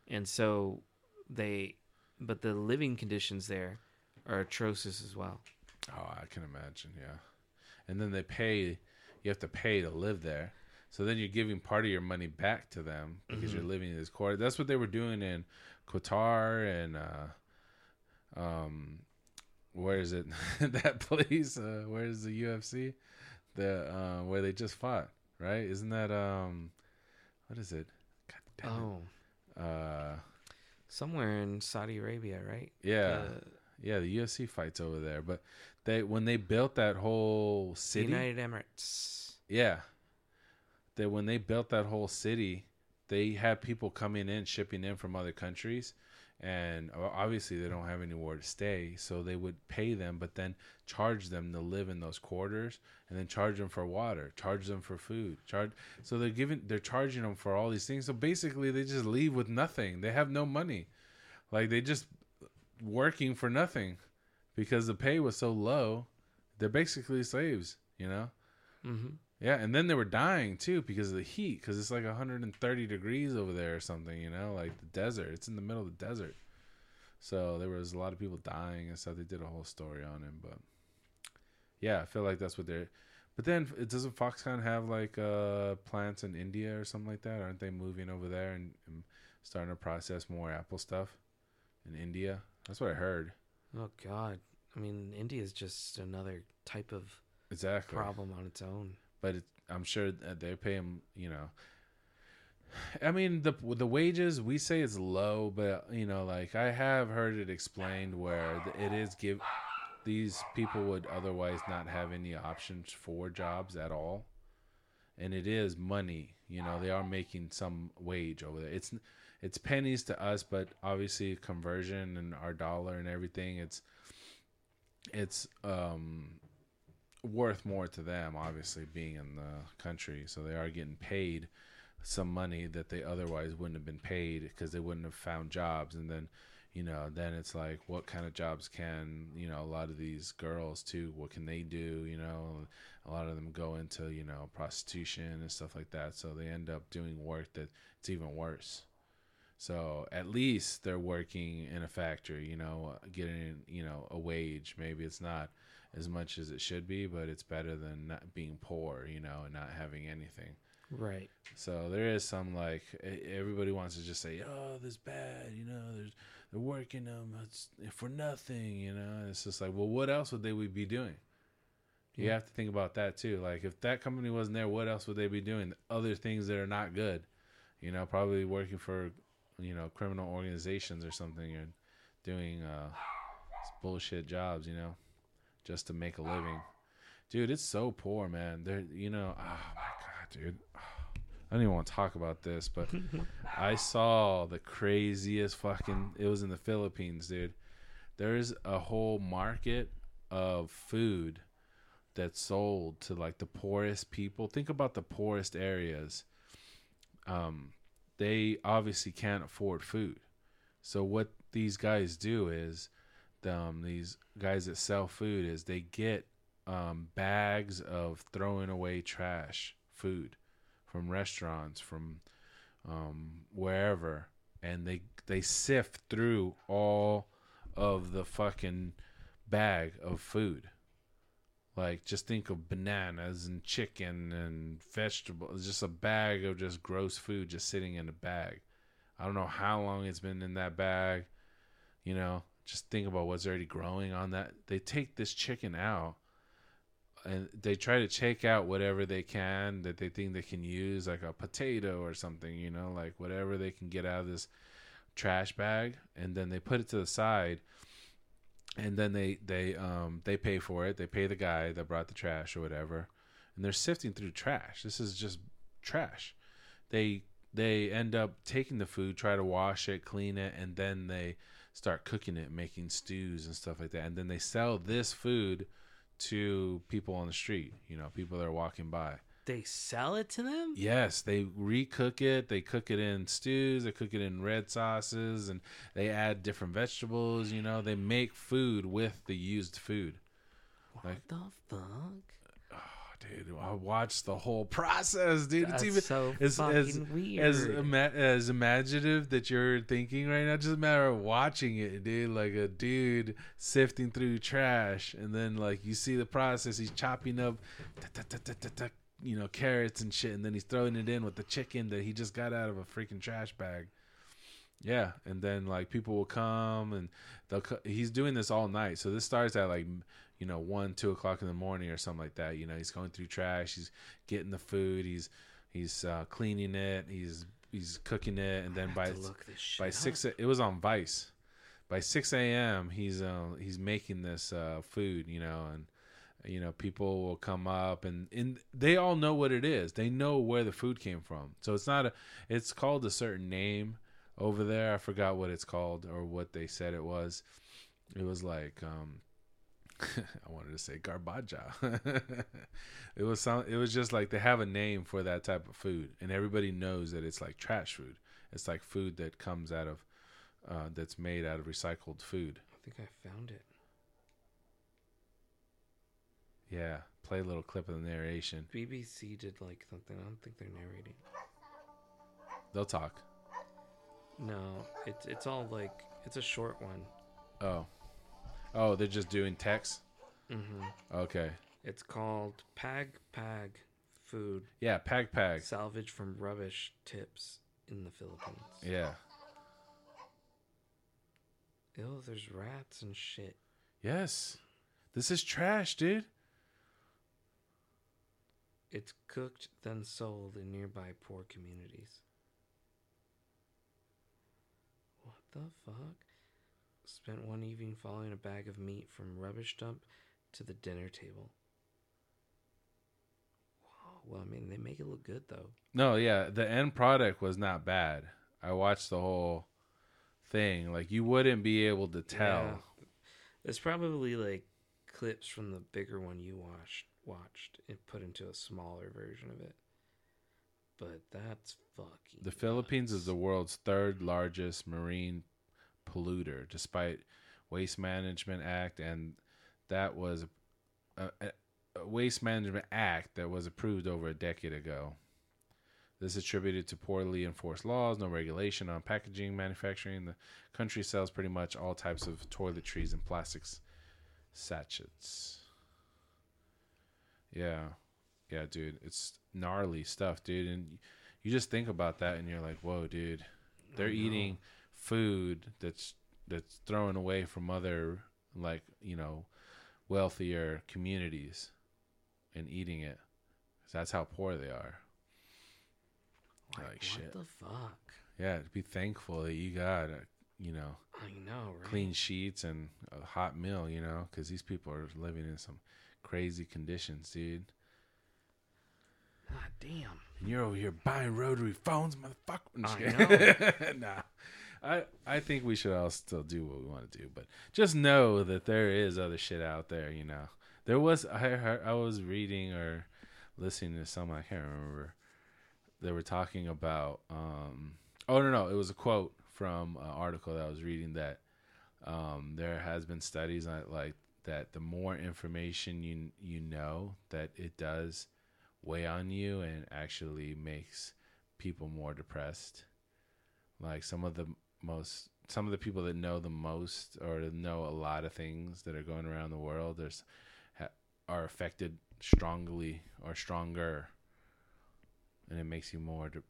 And so they but the living conditions there are atrocious as well. Oh i can imagine yeah. And then they pay you have to pay to live there. So then you're giving part of your money back to them because you're living in this quarter. That's what they were doing in qatar and uh um where is it? That place uh where is the ufc the uh where they just fought right? Isn't that um what is it? God damn oh. It. uh somewhere in saudi arabia right? Yeah. Uh, yeah the ufc fights over there but they when they built that whole city united emirates. Yeah. That when they built that whole city they had people coming in shipping in from other countries and obviously they don't have anywhere to stay so they would pay them but then charge them to live in those quarters and then charge them for water charge them for food charge so they're giving they're charging them for all these things. So basically they just leave with nothing. They have no money. Like they just working for nothing because the pay was so low. They're basically slaves you know? Hmm yeah, and then they were dying too because of the heat, because it's like 130 degrees over there or something, you know, like the desert. It's in the middle of the desert, so there was a lot of people dying and stuff. They did a whole story on him, but yeah, I feel like that's what they're. But then, it doesn't Foxconn have like uh plants in India or something like that? Aren't they moving over there and, and starting to process more Apple stuff in India? That's what I heard. oh god i mean india is just another type of Exactly. problem on its own but it, I'm sure they pay him. You know, I mean the the wages we say is low, but you know, like I have heard it explained where it is give these people would otherwise not have any options for jobs at all, and it is money. You know, they are making some wage over there. It's it's pennies to us, but obviously conversion and our dollar and everything, it's it's um worth more to them, obviously, being in the country. So they are getting paid some money that they otherwise wouldn't have been paid because they wouldn't have found jobs. And then, you know, then it's like, what kind of jobs can, you know, a lot of these girls too, what can they do? You know, a lot of them go into, you know, prostitution and stuff like that. So they end up doing work that it's even worse. So at least they're working in a factory, you know, getting, you know, a wage. Maybe it's not as much as it should be, but it's better than not being poor, you know, and not having anything. right So there is some like everybody wants to just say, "Oh, this bad," you know. There's they're working them it's for nothing, you know. It's just like, well, what else would they would be doing? You Yeah. have to think about that too. Like if that company wasn't there, what else would they be doing? Other things that are not good, you know. Probably working for, you know, criminal organizations or something, and doing uh, bullshit jobs, you know, just to make a ah. living. Dude, it's so poor, man. There, you know, oh my god, dude. Ah. I don't even want to talk about this, but I saw the craziest fucking. It was in the Philippines, dude. There's a whole market of food that's sold to like the poorest people. Think about the poorest areas. Um, they obviously can't afford food, so what these guys do is, um, these guys that sell food is they get um, bags of throwing away trash food from restaurants, from um, wherever, and they they sift through all of the fucking bag of food. Like just think of bananas and chicken and vegetables, just a bag of just gross food just sitting in a bag. I don't know how long it's been in that bag. You know, just think about what's already growing on that. They take this chicken out and they try to take out whatever they can that they think they can use, like a potato or something, you know, like whatever they can get out of this trash bag, and then they put it to the side, and then they they um they pay for it. They pay the guy that brought the trash or whatever, and they're sifting through trash. This is just trash. They they end up taking the food, try to wash it, clean it, and then they start cooking it, making stews and stuff like that, and then they sell this food to people on the street, you know, people that are walking by. They sell it to them? Yes, they recook it. They cook it in stews. They cook it in red sauces, and they add different vegetables. You know, they make food with the used food. What Like- the fuck? Dude, I watched the whole process, dude. That's it's even so as as weird. as as imaginative that you're thinking right now. Just a matter of watching it, dude. Like a dude sifting through trash, and then like you see the process. He's chopping up, you know, carrots and shit, and then he's throwing it in with the chicken that he just got out of a freaking trash bag. Yeah, and then like people will come and they'll. He's doing this all night, so this starts at like you know one, two o'clock in the morning or something like that. You know, he's going through trash, he's getting the food, he's he's uh, cleaning it, he's he's cooking it, and then by look this shit by up. six, it was on Vice. By six a.m., he's uh, he's making this uh, food, you know, and you know people will come up and and they all know what it is. They know where the food came from. So it's not a. It's called a certain name over there. I forgot what it's called or what they said it was. It was like um, I wanted to say garbaja. it was some. It was just like they have a name for that type of food, and everybody knows that it's like trash food. It's like food that comes out of, uh, that's made out of recycled food. I think I found it. Yeah, play a little clip of the narration. BBC did like something. I don't think they're narrating. They'll talk. No, it's it's all like it's a short one. Oh, oh, they're just doing text. Mm-hmm. Okay, It's called Pag Pag Food yeah, pag pag. Salvage from Rubbish Tips in the Philippines. Yeah, Ew, there's rats and shit. yes, this is trash, dude. It's cooked then sold in nearby poor communities. What the fuck? Spent one evening following a bag of meat from rubbish dump to the dinner table. Wow. Well, I mean, they make it look good though. No, yeah, the end product was not bad. I watched the whole thing. Like you wouldn't be able to tell. Yeah. There's probably like clips from the bigger one you watched watched and put into a smaller version of it. But that's fucking The Philippines is the world's third largest marine polluter, despite Waste Management Act, and that was a, a, a Waste Management Act that was approved over a decade ago. This is attributed to poorly enforced laws, no regulation on packaging, manufacturing. The country sells pretty much all types of toiletries and plastics sachets. Yeah, yeah, dude, it's gnarly stuff, dude, and you just think about that and you're like, whoa, dude, they're eating food that's that's thrown away from other like you know wealthier communities and eating it 'Cause that's how poor they are. Like, like what shit. the fuck? Yeah, be thankful that you got uh, you know I know, right? clean sheets and a hot meal, you know, because these people are living in some crazy conditions, dude. God damn. And you're over here buying rotary phones, motherfucker. I kidding. nah. I, I think we should all still do what we want to do, but just know that there is other shit out there, you know. There was I heard, I was reading or listening to some I can't remember. They were talking about um oh no no, it was a quote from an article that I was reading that um there has been studies on like that the more information you you know that it does weigh on you and actually makes people more depressed. Like some of the most some of the people that know the most or know a lot of things that are going around the world there's ha, are affected strongly or stronger and it makes you more de-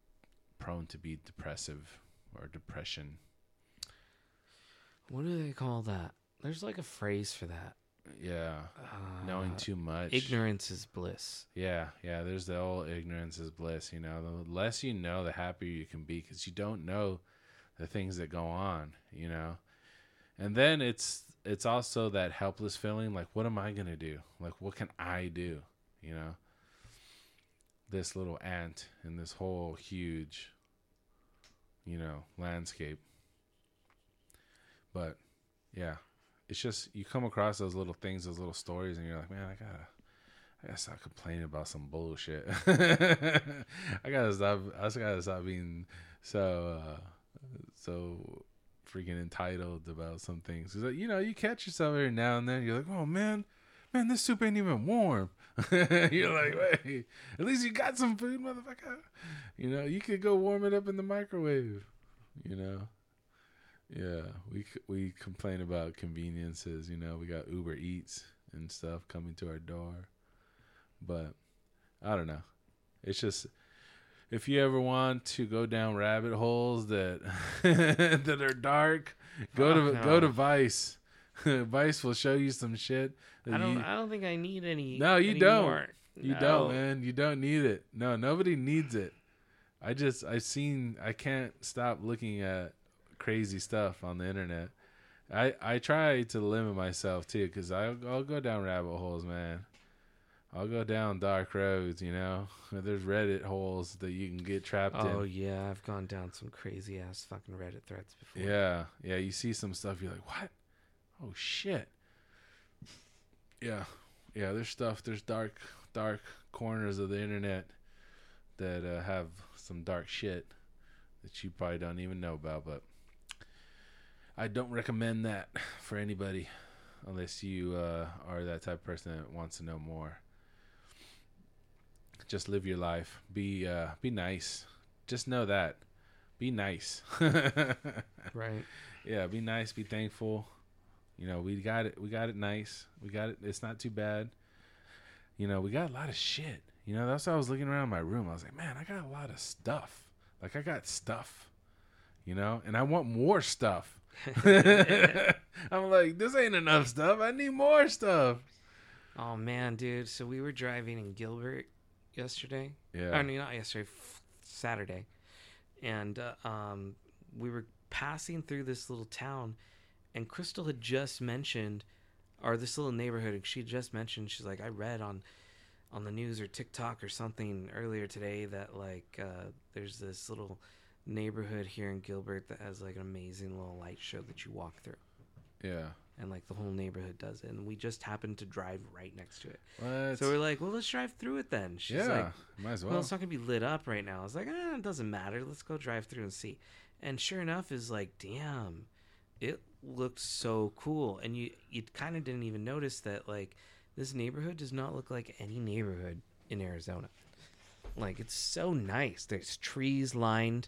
prone to be depressive or depression What do they call that? There's like a phrase for that. yeah Uh, knowing too much Ignorance is bliss. Yeah, yeah. There's the old ignorance is bliss. You know, the less you know, the happier you can be because you don't know the things that go on. You know, and then it's it's also that helpless feeling. Like, what am I gonna do? Like, what can I do? You know, this little ant in this whole huge, you know, landscape. But yeah, it's just you come across those little things, those little stories, and you're like, man, I gotta. I gotta stop complaining about some bullshit. I gotta stop. I just gotta stop being so uh, so freaking entitled about some things. Cause you know, you catch yourself every now and then. You're like, oh man, man, this soup ain't even warm. you're like, wait, at least you got some food, motherfucker. You know, you could go warm it up in the microwave. You know. Yeah, we we complain about conveniences. You know, we got Uber Eats and stuff coming to our door, but I don't know. It's just if you ever want to go down rabbit holes that that are dark, go to go to Vice. Vice will show you some shit. I don't. you- I don't think I need any. No, you any don't. you No. don't, man. You don't need it. No, nobody needs it. I just I've seen I can't stop looking at crazy stuff on the internet. I I try to limit myself too cuz I I'll go down rabbit holes, man. I'll go down dark roads, you know. There's Reddit holes that you can get trapped Oh in. Oh yeah, I've gone down some crazy ass fucking Reddit threads before. Yeah. Yeah, you see some stuff you're like, "What? Oh shit." Yeah. Yeah, there's stuff, there's dark dark corners of the internet that uh, have some dark shit that you probably don't even know about, but I don't recommend that for anybody unless you uh, are that type of person that wants to know more. Just live your life. Be uh, be nice. Just know that. Be nice. Right. yeah, be nice, be thankful. You know, we got it we got it nice. We got it it's not too bad. You know, we got a lot of shit. You know, that's why I was looking around my room. I was like, man, I got a lot of stuff. Like I got stuff. You know, and I want more stuff. I'm like, this ain't enough stuff. I need more stuff. Oh man, dude. So we were driving in Gilbert yesterday. Yeah. I mean, not yesterday, f- Saturday, and uh, um, we were passing through this little town, and Crystal had just mentioned, or this little neighborhood, and she just mentioned, she's like, I read on, on the news or TikTok or something earlier today that like uh, there's this little neighborhood here in Gilbert that has like an amazing little light show that you walk through. yeah. And like the whole neighborhood does it, and we just happened to drive right next to it. What? So we're like, well, let's drive through it then. She's yeah. like, might as well, well. it's not gonna be lit up right now. I was like, ah, it doesn't matter. Let's go drive through and see. And sure enough, is like, damn, it looked so cool. And you you kind of didn't even notice that like this neighborhood does not look like any neighborhood in Arizona. Like it's so nice. There's trees lined,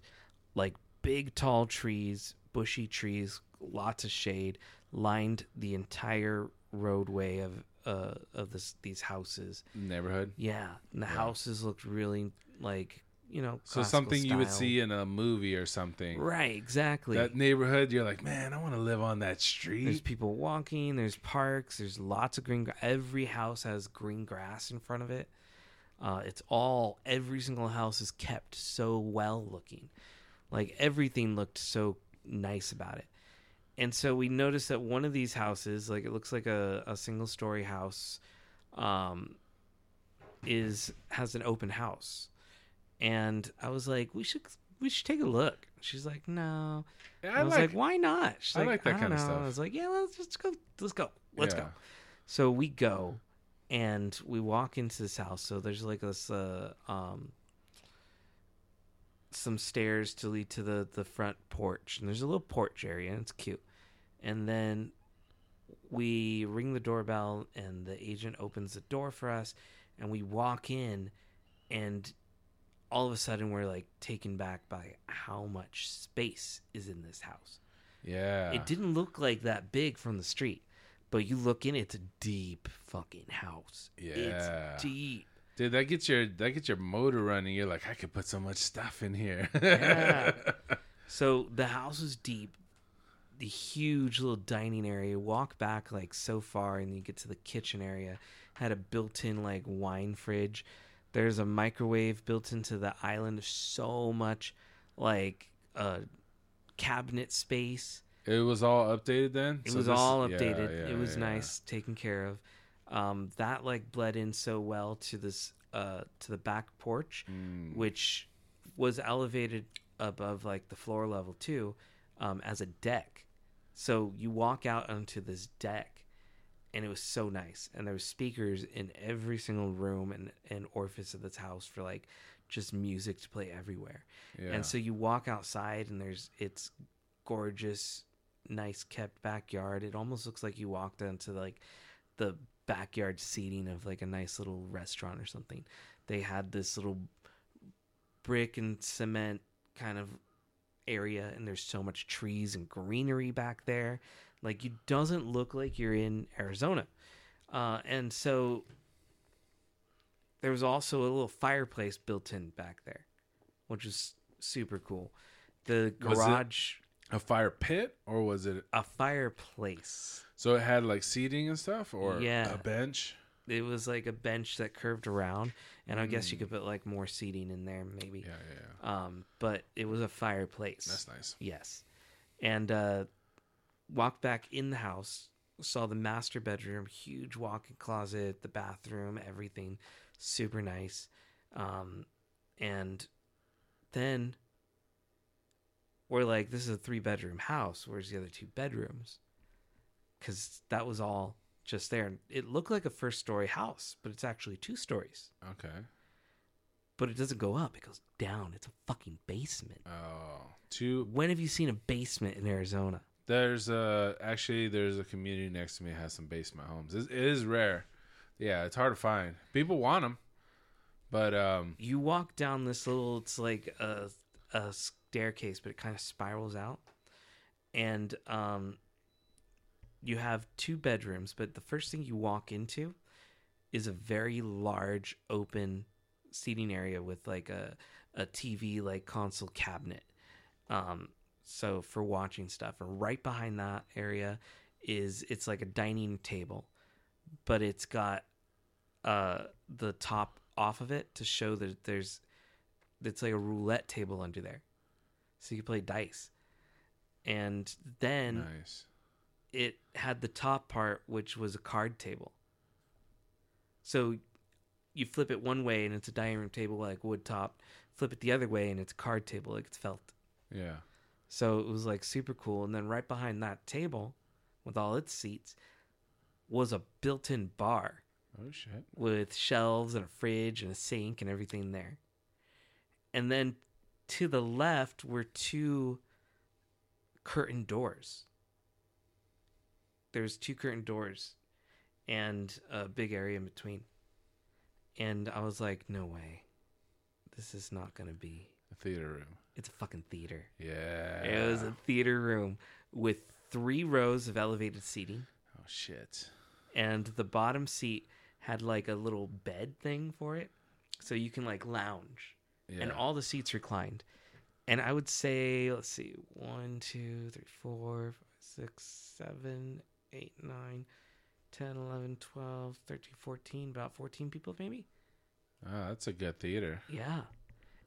like big tall trees, bushy trees, lots of shade, lined the entire roadway of uh of this these houses. Neighborhood. Yeah, and the Yeah. houses looked really like you know. So something you would see in a movie or something. Right, exactly. That neighborhood, you're like, man, I want to live on that street. there's people walking. There's parks. There's lots of green. gra- Every house has green grass in front of it. Uh, it's all every single house is kept so well looking, like everything looked so nice about it. And so we noticed that one of these houses, like it looks like a, a single story house, um, is has an open house. And I was like, we should we should take a look. She's like, no. Yeah, I, was like, why not? She's I like that don't kind of stuff. I was like, yeah, let's let's go. Let's go. Let's Yeah. go. So we go, and we walk into this house. So there's like this, uh, um, some stairs to lead to the the front porch, and there's a little porch area, and it's cute. And then we ring the doorbell, and the agent opens the door for us, and we walk in, and all of a sudden we're like taken back by how much space is in this house. Yeah. It didn't look like that big from the street, but you look in, it's a deep fucking house. Yeah. It's deep. Dude, that gets your that gets your motor running. You're like, I could put so much stuff in here. Yeah. So the house is deep. The huge little dining area. Walk back like so far, and you get to the kitchen area. Had a built-in like wine fridge. There's a microwave built into the island. So much like uh, cabinet space. it was all updated then. It So was this- all yeah, updated. yeah, it was yeah. nice, taken care of. Um, that like bled in so well to this uh, to the back porch, Mm. which was elevated above like the floor level too, um, as a deck. So you walk out onto this deck, and it was so nice. And there was speakers in every single room and, and orifice of this house for like just music to play everywhere. Yeah. And so you walk outside and there's it's gorgeous, nice kept backyard. It almost looks like you walked into like the backyard seating of like a nice little restaurant or something. They had this little brick and cement kind of area and there's so much trees and greenery back there. Like it doesn't look like you're in Arizona. Uh, and so there was also a little fireplace built in back there, which is super cool. The garage, a fire pit or was it a fireplace. so it had like seating and stuff or Yeah. a bench? It was like a bench that curved around, and I guess you could put like more seating in there, maybe. Yeah, yeah, yeah. Um, but it was a fireplace. That's nice. Yes. And uh walked back in the house, saw the master bedroom, huge walk-in closet, the bathroom, everything super nice. Um and then we're like this is a three bedroom house, where's the other two bedrooms? Cuz that was all just there. And It looked like a first story house, but it's actually two stories. Okay. But it doesn't go up, it goes down. It's a fucking basement. Oh, two. When have you seen a basement in Arizona? There's a actually there's a community next to me that has some basement homes. It, it is rare. Yeah, it's hard to find. People want them, but um, You walk down this little, it's like a, a staircase, but it kind of spirals out. And um, you have two bedrooms, but the first thing you walk into is a very large open seating area with like a, a TV like console cabinet. Um, so for watching stuff. And right behind that area is it's like a dining table, but it's got uh the top off of it to show that there's it's like a roulette table under there. So you can play dice. And then nice. It had the top part which was a card table. So you flip it one way and it's a dining room table like wood top. Flip it the other way and it's a card table like it's felt. Yeah. So it was like super cool. And then right behind that table with all its seats was a built in bar Oh shit. with shelves and a fridge and a sink and everything there. And then to the left were two curtain doors. There's two curtain doors and a big area in between. And I was like, no way. This is not going to be. A theater room. It's a fucking theater. Yeah. It was a theater room with three rows of elevated seating. Oh shit. and the bottom seat had like a little bed thing for it so you can like lounge Yeah. and all the seats reclined and i would say let's see one two three four five six seven eight nine 10 11 12 13 14 about 14 people maybe Oh, that's a good theater. yeah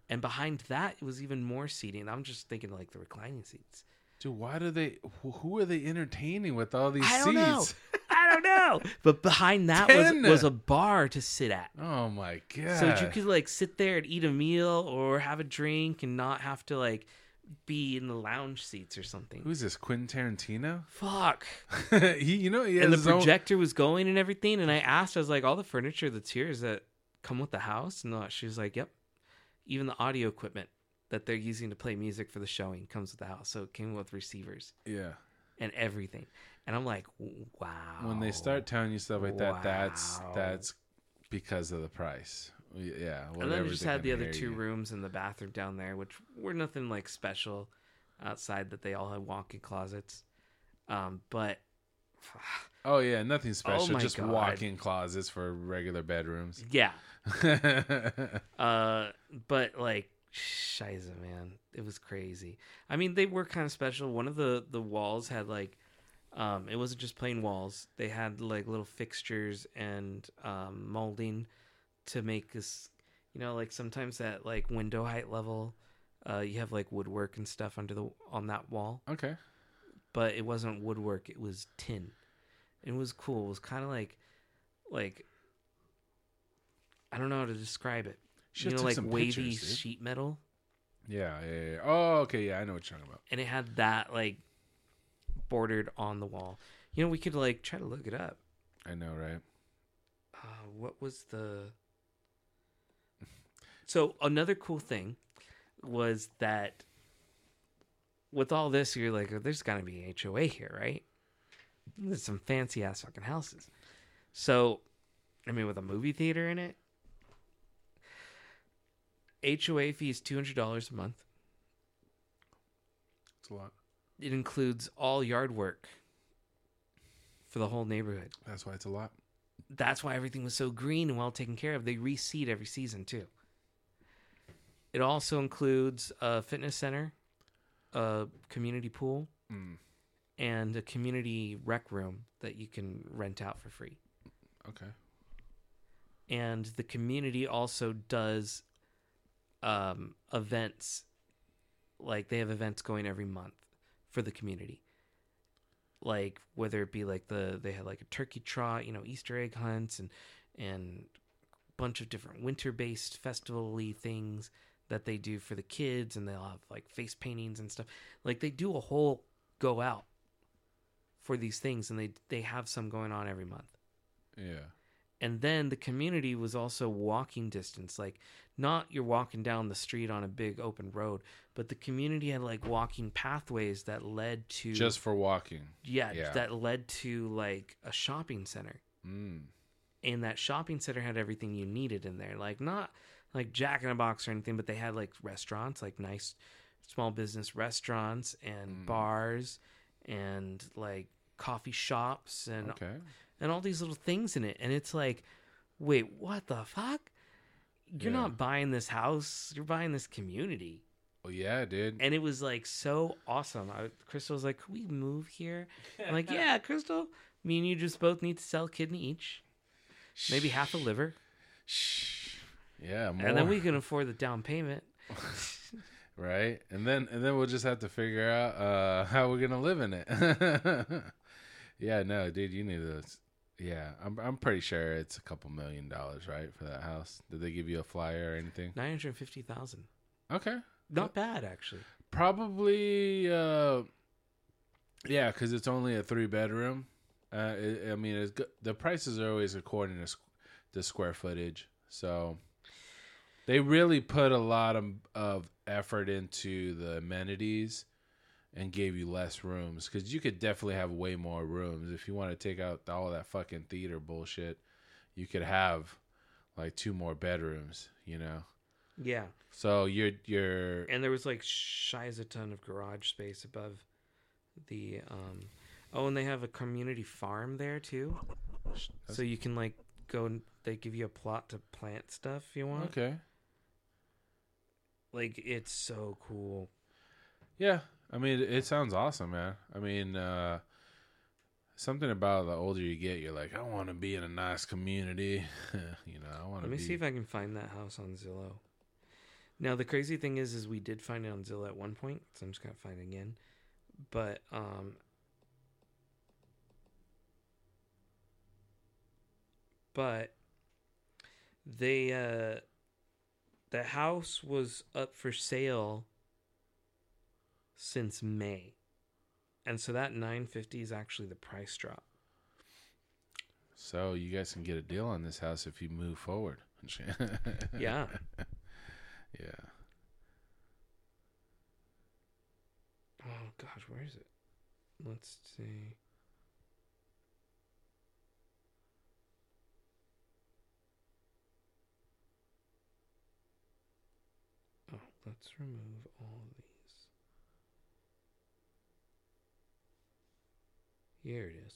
and behind that it was even more seating i'm just thinking like the reclining seats Dude, why do they? Who are they entertaining with all these I don't know. seats? i don't know but behind that was, was a bar to sit at Oh my god. So you could like sit there and eat a meal or have a drink and not have to like be in the lounge seats or something. Who's this? Quentin Tarantino? Fuck. he, you know, he And the his own- projector was going and everything. And I asked, I was like, all the furniture that's here is that come with the house? And she was like, yep. Even the audio equipment that they're using to play music for the showing comes with the house. So it came with receivers Yeah. and everything. And I'm like, wow. When they start telling you stuff like that, that's that's because of the price. Yeah. and then we just had the other two you. rooms and the bathroom down there, which were nothing like special outside that they all had walk-in closets. Um, but Oh yeah, nothing special. my just God. walk-in closets for regular bedrooms. yeah, uh, but like, shiza, man, it was crazy. I mean, they were kind of special. One of the the walls had like, um, it wasn't just plain walls. They had like little fixtures and um, molding to make this. You know, like sometimes that like window height level, uh, you have like woodwork and stuff under the on that wall, okay. but it wasn't woodwork. It was tin. It was cool. It was kind of like, like. I don't know how to describe it. Should've you know, like wavy pictures, dude. sheet metal, Yeah, yeah, yeah. Oh, okay. Yeah, I know what you're talking about. and it had that like bordered on the wall. You know, we could like try to look it up. I know, right? Uh, what was the? So another cool thing was that with all this, you're like, oh, there's got to be an HOA here, right? There's some fancy ass fucking houses. So, I mean, with a movie theater in it, HOA fee is two hundred dollars a month. It's a lot. It includes all yard work for the whole neighborhood. That's why it's a lot. That's why everything was so green and well taken care of. They reseed every season too. It also includes a fitness center, a community pool, Mm. and a community rec room that you can rent out for free. Okay. And the community also does um, events, like they have events going every month for the community. Like whether it be like the they had like a turkey trot, you know, Easter egg hunts and and a bunch of different winter based festival-y things that they do for the kids and they'll have like face paintings and stuff. Like they do a whole go out for these things and they they have some going on every month Yeah. and then the community was also walking distance like not you're walking down the street on a big open road but the community had like walking pathways that led to Just for walking. yeah, yeah. that led to like a shopping center Mm. and that shopping center had everything you needed in there like not like jack in a box or anything but they had like restaurants like nice small business restaurants and Mm. bars and like coffee shops and Okay. and all these little things in it and it's like wait what the fuck you're Yeah. not buying this house you're buying this community Oh yeah, dude. and it was like so awesome I, crystal was like can we move here i'm like yeah crystal me and you just both need to sell a kidney each maybe half a liver Shh. Yeah, more. and then we can afford the down payment right? And then and then we'll just have to figure out uh how we're gonna live in it. yeah, no, dude, you need to. Yeah, I'm I'm pretty sure it's a couple million dollars, right, for that house. Did they give you a flyer or anything? 950000 Okay, not bad actually probably. uh Yeah, because it's only a three bedroom. Uh, it, I mean, it's the prices are always according to squ- the square footage, so they really put a lot of, of effort into the amenities and gave you less rooms because you could definitely have way more rooms if you want to take out all that fucking theater bullshit. You could have like two more bedrooms, you know. yeah So you're you're and there was like shy as a ton of garage space above the um oh and they have a community farm there too so you can like go and they give you a plot to plant stuff if you want okay. Like it's so cool Yeah, I mean, it, sounds awesome, man. I mean, uh, something about the older you get, you're like, I want to be in a nice community. you know, I want to let me be. see if i can find that house on zillow now the crazy thing is is we did find it on zillow at one point so i'm just gonna find it again but um but they uh the house was up for sale since May. And so that 950 is actually the price drop. so you guys can get a deal on this house if you move forward. Yeah. yeah. Oh gosh, where is it? Let's see. let's remove all of these. Here it is.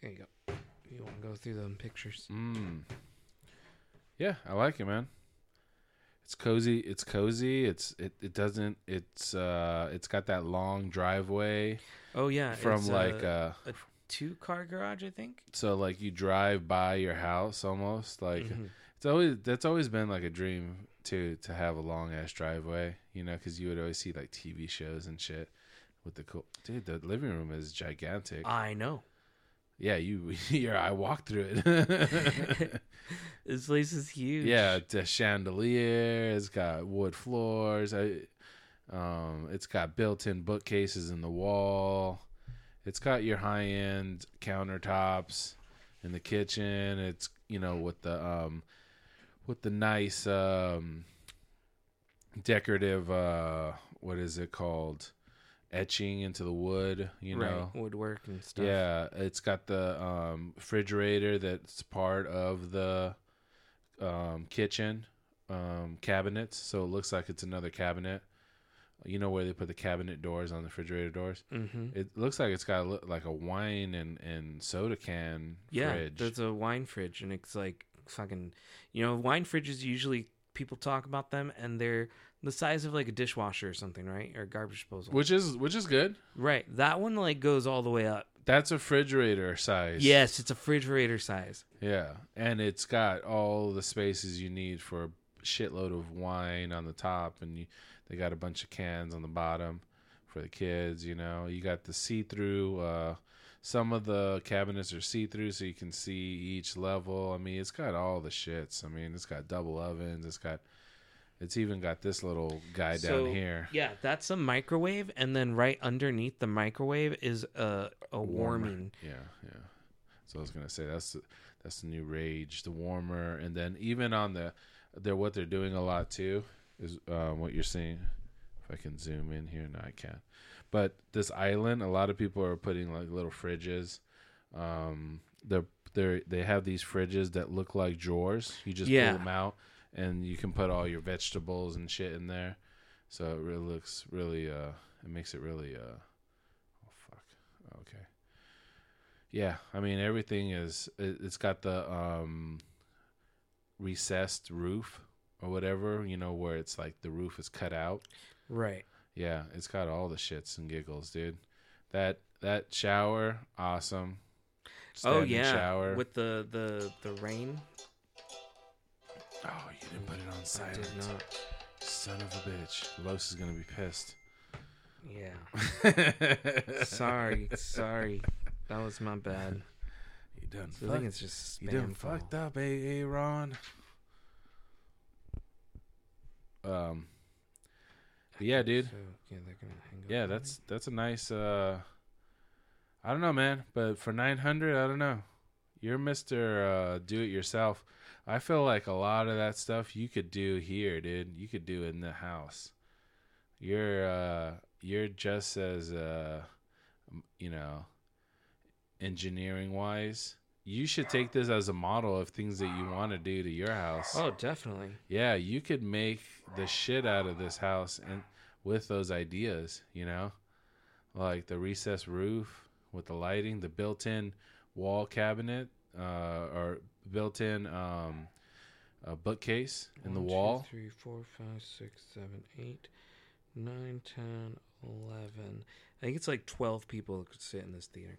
There you go. You want to go through them pictures? Mm. Yeah, I like it, man. It's cozy. It's cozy. It's it. It doesn't. It's uh. It's got that long driveway Oh yeah, from it's like a uh. Two car garage, I think. So like you drive by your house almost like Mhm. it's always that's always been like a dream too to have a long ass driveway. You know, because you would always see like TV shows and shit with the cool dude. The living room is gigantic. I know. yeah, you. Yeah, I walked through it. This place is huge. Yeah, it's a chandelier. It's got wood floors. I, um, it's got built-in bookcases in the wall. It's got your high-end countertops in the kitchen. It's you know with the um, with the nice um, decorative uh, what is it called? Etching into the wood. You know, right. woodwork and stuff. yeah, it's got the um, refrigerator that's part of the um, kitchen um, cabinets, so it looks like it's another cabinet. You know where they put the cabinet doors on the refrigerator doors? Mm-hmm. It looks like it's got a, like a wine and, and soda can Yeah, fridge. there's a wine fridge, and it's like fucking. You know, wine fridges usually people talk about them, and they're the size of like a dishwasher or something, right? Or garbage disposal. which is which is good. right. That one like goes all the way up. That's a refrigerator size. Yes, it's a refrigerator size. Yeah, and it's got all the spaces you need for a shitload of wine on the top, and you, they got a bunch of cans on the bottom for the kids. You know, you got the see-through. Uh, some of the cabinets are see-through, so you can see each level. I mean, it's got all the shits. I mean, it's got double ovens. It's got, it's even got this little guy So, down here. Yeah, that's a microwave, and then right underneath the microwave is a a Warmer. warming. Yeah, yeah. So I was gonna say that's the, that's the new rage, the warmer, and then even on the, they're what they're doing a lot too is uh, what you're seeing. If I can zoom in here, no, I can't. But this island, a lot of people are putting like little fridges. Um, they're they they have these fridges that look like drawers. You just Yeah. pull them out, and you can put all your vegetables and shit in there. So it really looks really uh, it makes it really uh, oh fuck, okay. Yeah, I mean everything is. It, it's got the um, recessed roof or whatever, you know, where it's like the roof is cut out. Right. Yeah, it's got all the shits and giggles, dude. That that shower, awesome. oh yeah, shower. with the the the rain. oh, you didn't put it on I silent. did not. Son of a bitch. Los is gonna be pissed. Yeah. sorry, sorry. That was my bad. You done I think it's just You done fucked up, Aaron. Um. Yeah, dude. So, yeah, they're gonna hang up Yeah, that's that's a nice. uh I don't know, man, but for nine hundred, I don't know. You're Mister uh, Do It Yourself. I feel like a lot of that stuff you could do here, dude. You could do it in the house. You're uh you're just as uh you know engineering wise. You should take this as a model of things that you want to do to your house. Oh, definitely. Yeah, you could make the shit out of this house and with those ideas, you know? Like the recessed roof with the lighting, the built-in wall cabinet uh or built-in um uh, bookcase in the One, two, wall. three, four, five, six, seven, eight, nine, ten, eleven. I think it's like twelve people that could sit in this theater.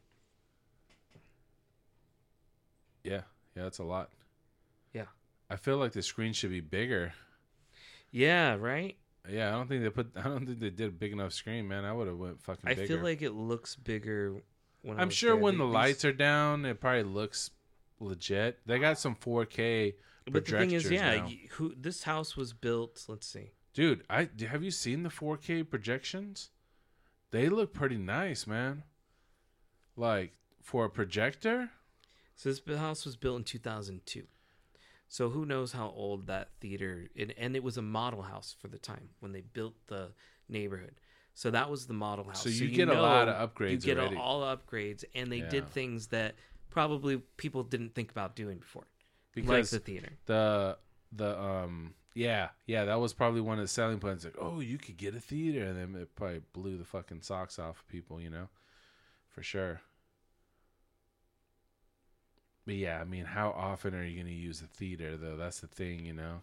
Yeah. Yeah, that's a lot. Yeah. I feel like the screen should be bigger. Yeah, right. Yeah, I don't think they put I don't think they did a big enough screen, man. I would have went fucking I bigger. feel like it looks bigger. When I'm sure there. when The- the lights are down, it probably looks legit. They got some 4K But the thing is, yeah, now. who this house was built? Let's see. Dude, I have you seen the 4K projections? They look pretty nice, man. Like for a projector? So this house was built in 2002. So who knows how old that theater? It, and it was a model house for the time when they built the neighborhood. So that was the model house. So you get a lot of upgrades You get already. all upgrades, and they Yeah. did things that probably people didn't think about doing before, like because the theater. the the um yeah yeah that was probably one of the selling points like oh you could get a theater and then it probably blew the fucking socks off of people you know for sure but yeah i mean how often are you going to use a theater though? That's the thing you know?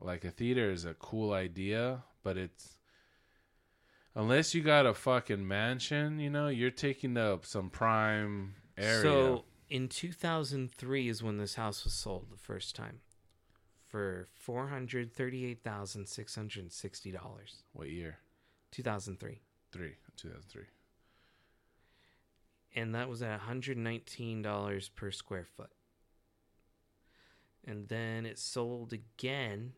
Like a theater is a cool idea but it's unless you got a fucking mansion you know you're taking up some prime area. So in 2003 is when this house was sold the first time for four hundred thirty-eight thousand six hundred sixty dollars. what year? 2003, three. 2003 and that was at 119 dollars per square foot. And then it sold again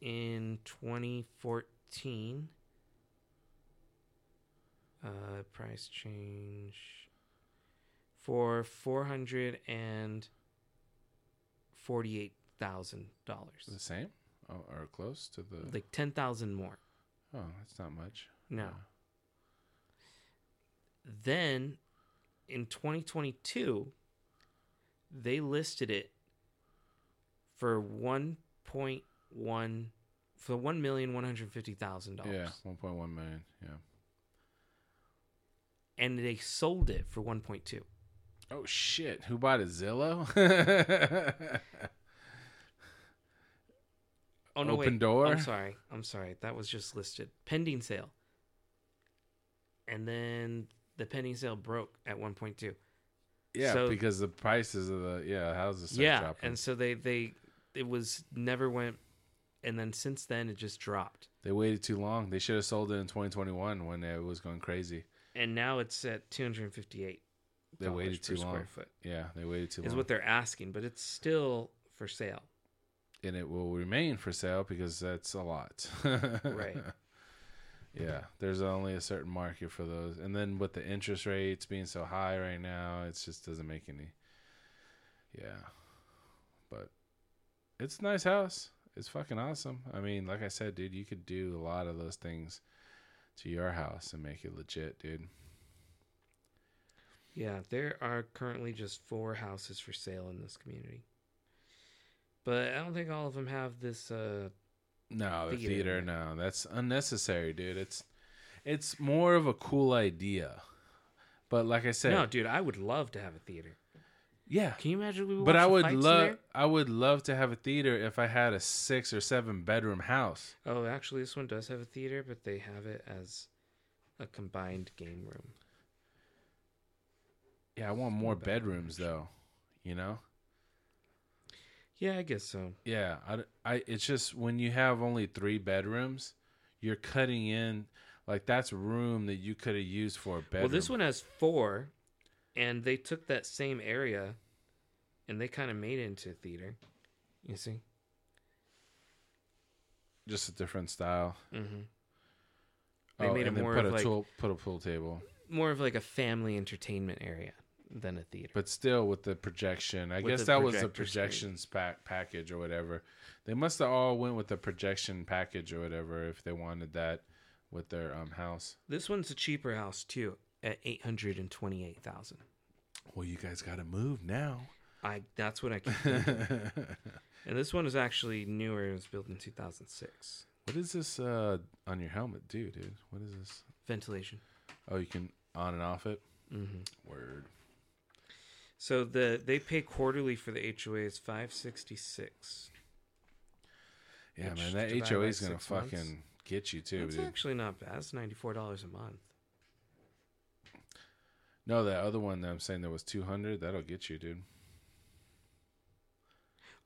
in 2014. Uh, price change for four hundred and forty-eight thousand dollars. the same oh, or close to the like ten thousand more. Oh, that's not much. No. Then in 2022, they listed it for 1.1 for one million one hundred fifty thousand Yeah, dollars, one point one million. Yeah. and they sold it for 1.2. Oh shit! Who bought it? Zillow. Oh no! Open wait. door? I'm sorry. I'm sorry. That was just listed pending sale, and then the pending sale broke at 1.2. yeah, So- because the prices of the yeah houses yeah dropping. and so they they it was never went and then since then it just dropped they waited too long. They should have sold it in 2021 when it was going crazy. and now it's at 258 They waited too long. square foot Yeah, they waited too is long. Is what they're asking but it's still for sale and it will remain for sale because that's a lot. Right. Yeah, there's only a certain market for those, and then with the interest rates being so high right now, it just doesn't make any. Yeah, but it's a nice house. It's fucking awesome. I mean, like I said, dude, you could do a lot of those things to your house and make it legit, dude. yeah there are currently just four houses for sale in this community but i don't think all of them have this uh No, the Theater. theater, no, that's unnecessary, dude. It's it's more of a cool idea, but like I said, no dude i would love to have a theater yeah, can you imagine we but I would love? I would love to have a theater if I had a six or seven bedroom house. oh actually this one does have a theater but they have it as a combined game room Yeah, I want more bedrooms. bedrooms though. You know? Yeah, I guess so. Yeah, I, I it's just when you have only 3 bedrooms, you're cutting in like that's room that you could have used for a bedroom. Well, this one has four, and they took that same area, and they kind of made it into a theater. You see? just a different style. Mm-hmm. They oh, made it and then more put of a like tool, put a pool table. more of like a family entertainment area than a theater. But still with the projection. I With guess that was the projections pack package or whatever. They must have all went with the projection package or whatever if they wanted that with their um house. This one's a cheaper house too, at eight hundred and twenty-eight thousand. Well, you guys got to move now. I that's what I keep and this one is actually newer. It was built in two thousand six. what is this uh on your helmet do, dude? What is this? Ventilation. Oh, you can on and off it. Mm-hmm. Word. So the they pay quarterly for the HOA is five sixty-six. Yeah, man, that HOA is gonna six months. fucking get you too, dude. actually not bad. It's ninety-four dollars a month. No, that other one that I'm saying that was 200, that'll get you, dude.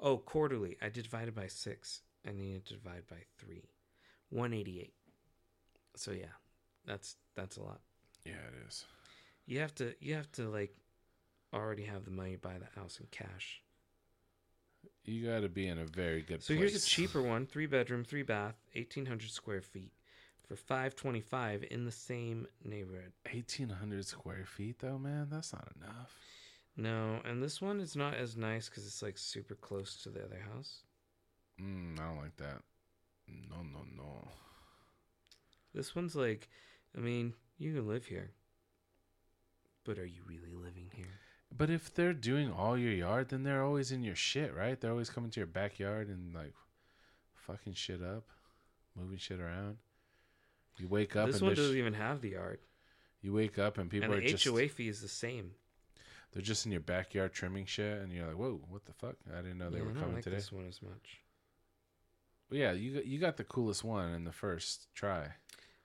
Oh, quarterly. I divided by six. I need to divide by three. One eighty-eight. So yeah, that's that's a lot. Yeah, it is. You have to you have to like already have the money to buy the house in cash. You got to be in a very good So place. here's a cheaper one, three bedroom, three bath, eighteen hundred square feet, for five twenty-five in the same neighborhood. 1800 square feet though, man. That's not enough. No, and this one is not as nice because it's like super close to the other house. Mm, I don't like that. No, no, no. This one's like, I mean, you can live here, but are you really living here? But if they're doing all your yard, then they're always in your shit, right? They're always coming to your backyard and like fucking shit up, moving shit around. You wake up this and one doesn't even have the yard, you wake up and people and are the just HOA fee is the same. they're just in your backyard trimming shit, and you're like, whoa, what the fuck? I didn't know they Yeah, were I don't coming like today. this one as much. But yeah, you you got the coolest one in the first try.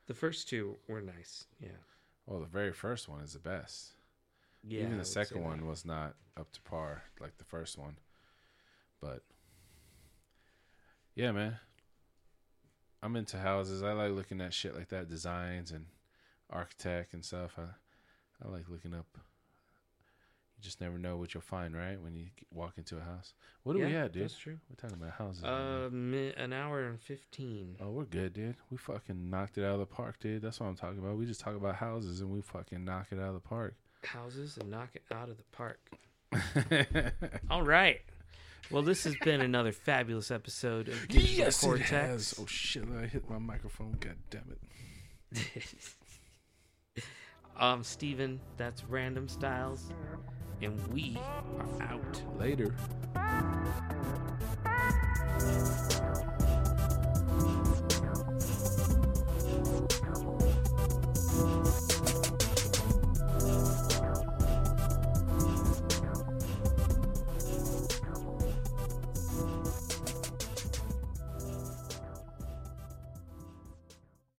The first two were nice. Yeah. Well, the very first one is the best. Yeah. Even the second that. one was not up to par like the first one. But yeah, man. I'm into houses. I like looking at shit like that, designs and architect and stuff. I I like looking up. You just never know what you'll find, right? When you walk into a house. What do we Yeah, at, dude? That's true. We're talking about houses. Uh, mi- an hour and fifteen. Oh, we're good, dude. We fucking knocked it out of the park, dude. That's what I'm talking about. We just talk about houses and we fucking knock it out of the park. Houses and knock it out of the park. All right. Well, this has been another fabulous episode of Digital yes, it Cortex. has. Oh shit! I hit my microphone. God damn it. um, Steven, that's Random Styles, and we are out. Later.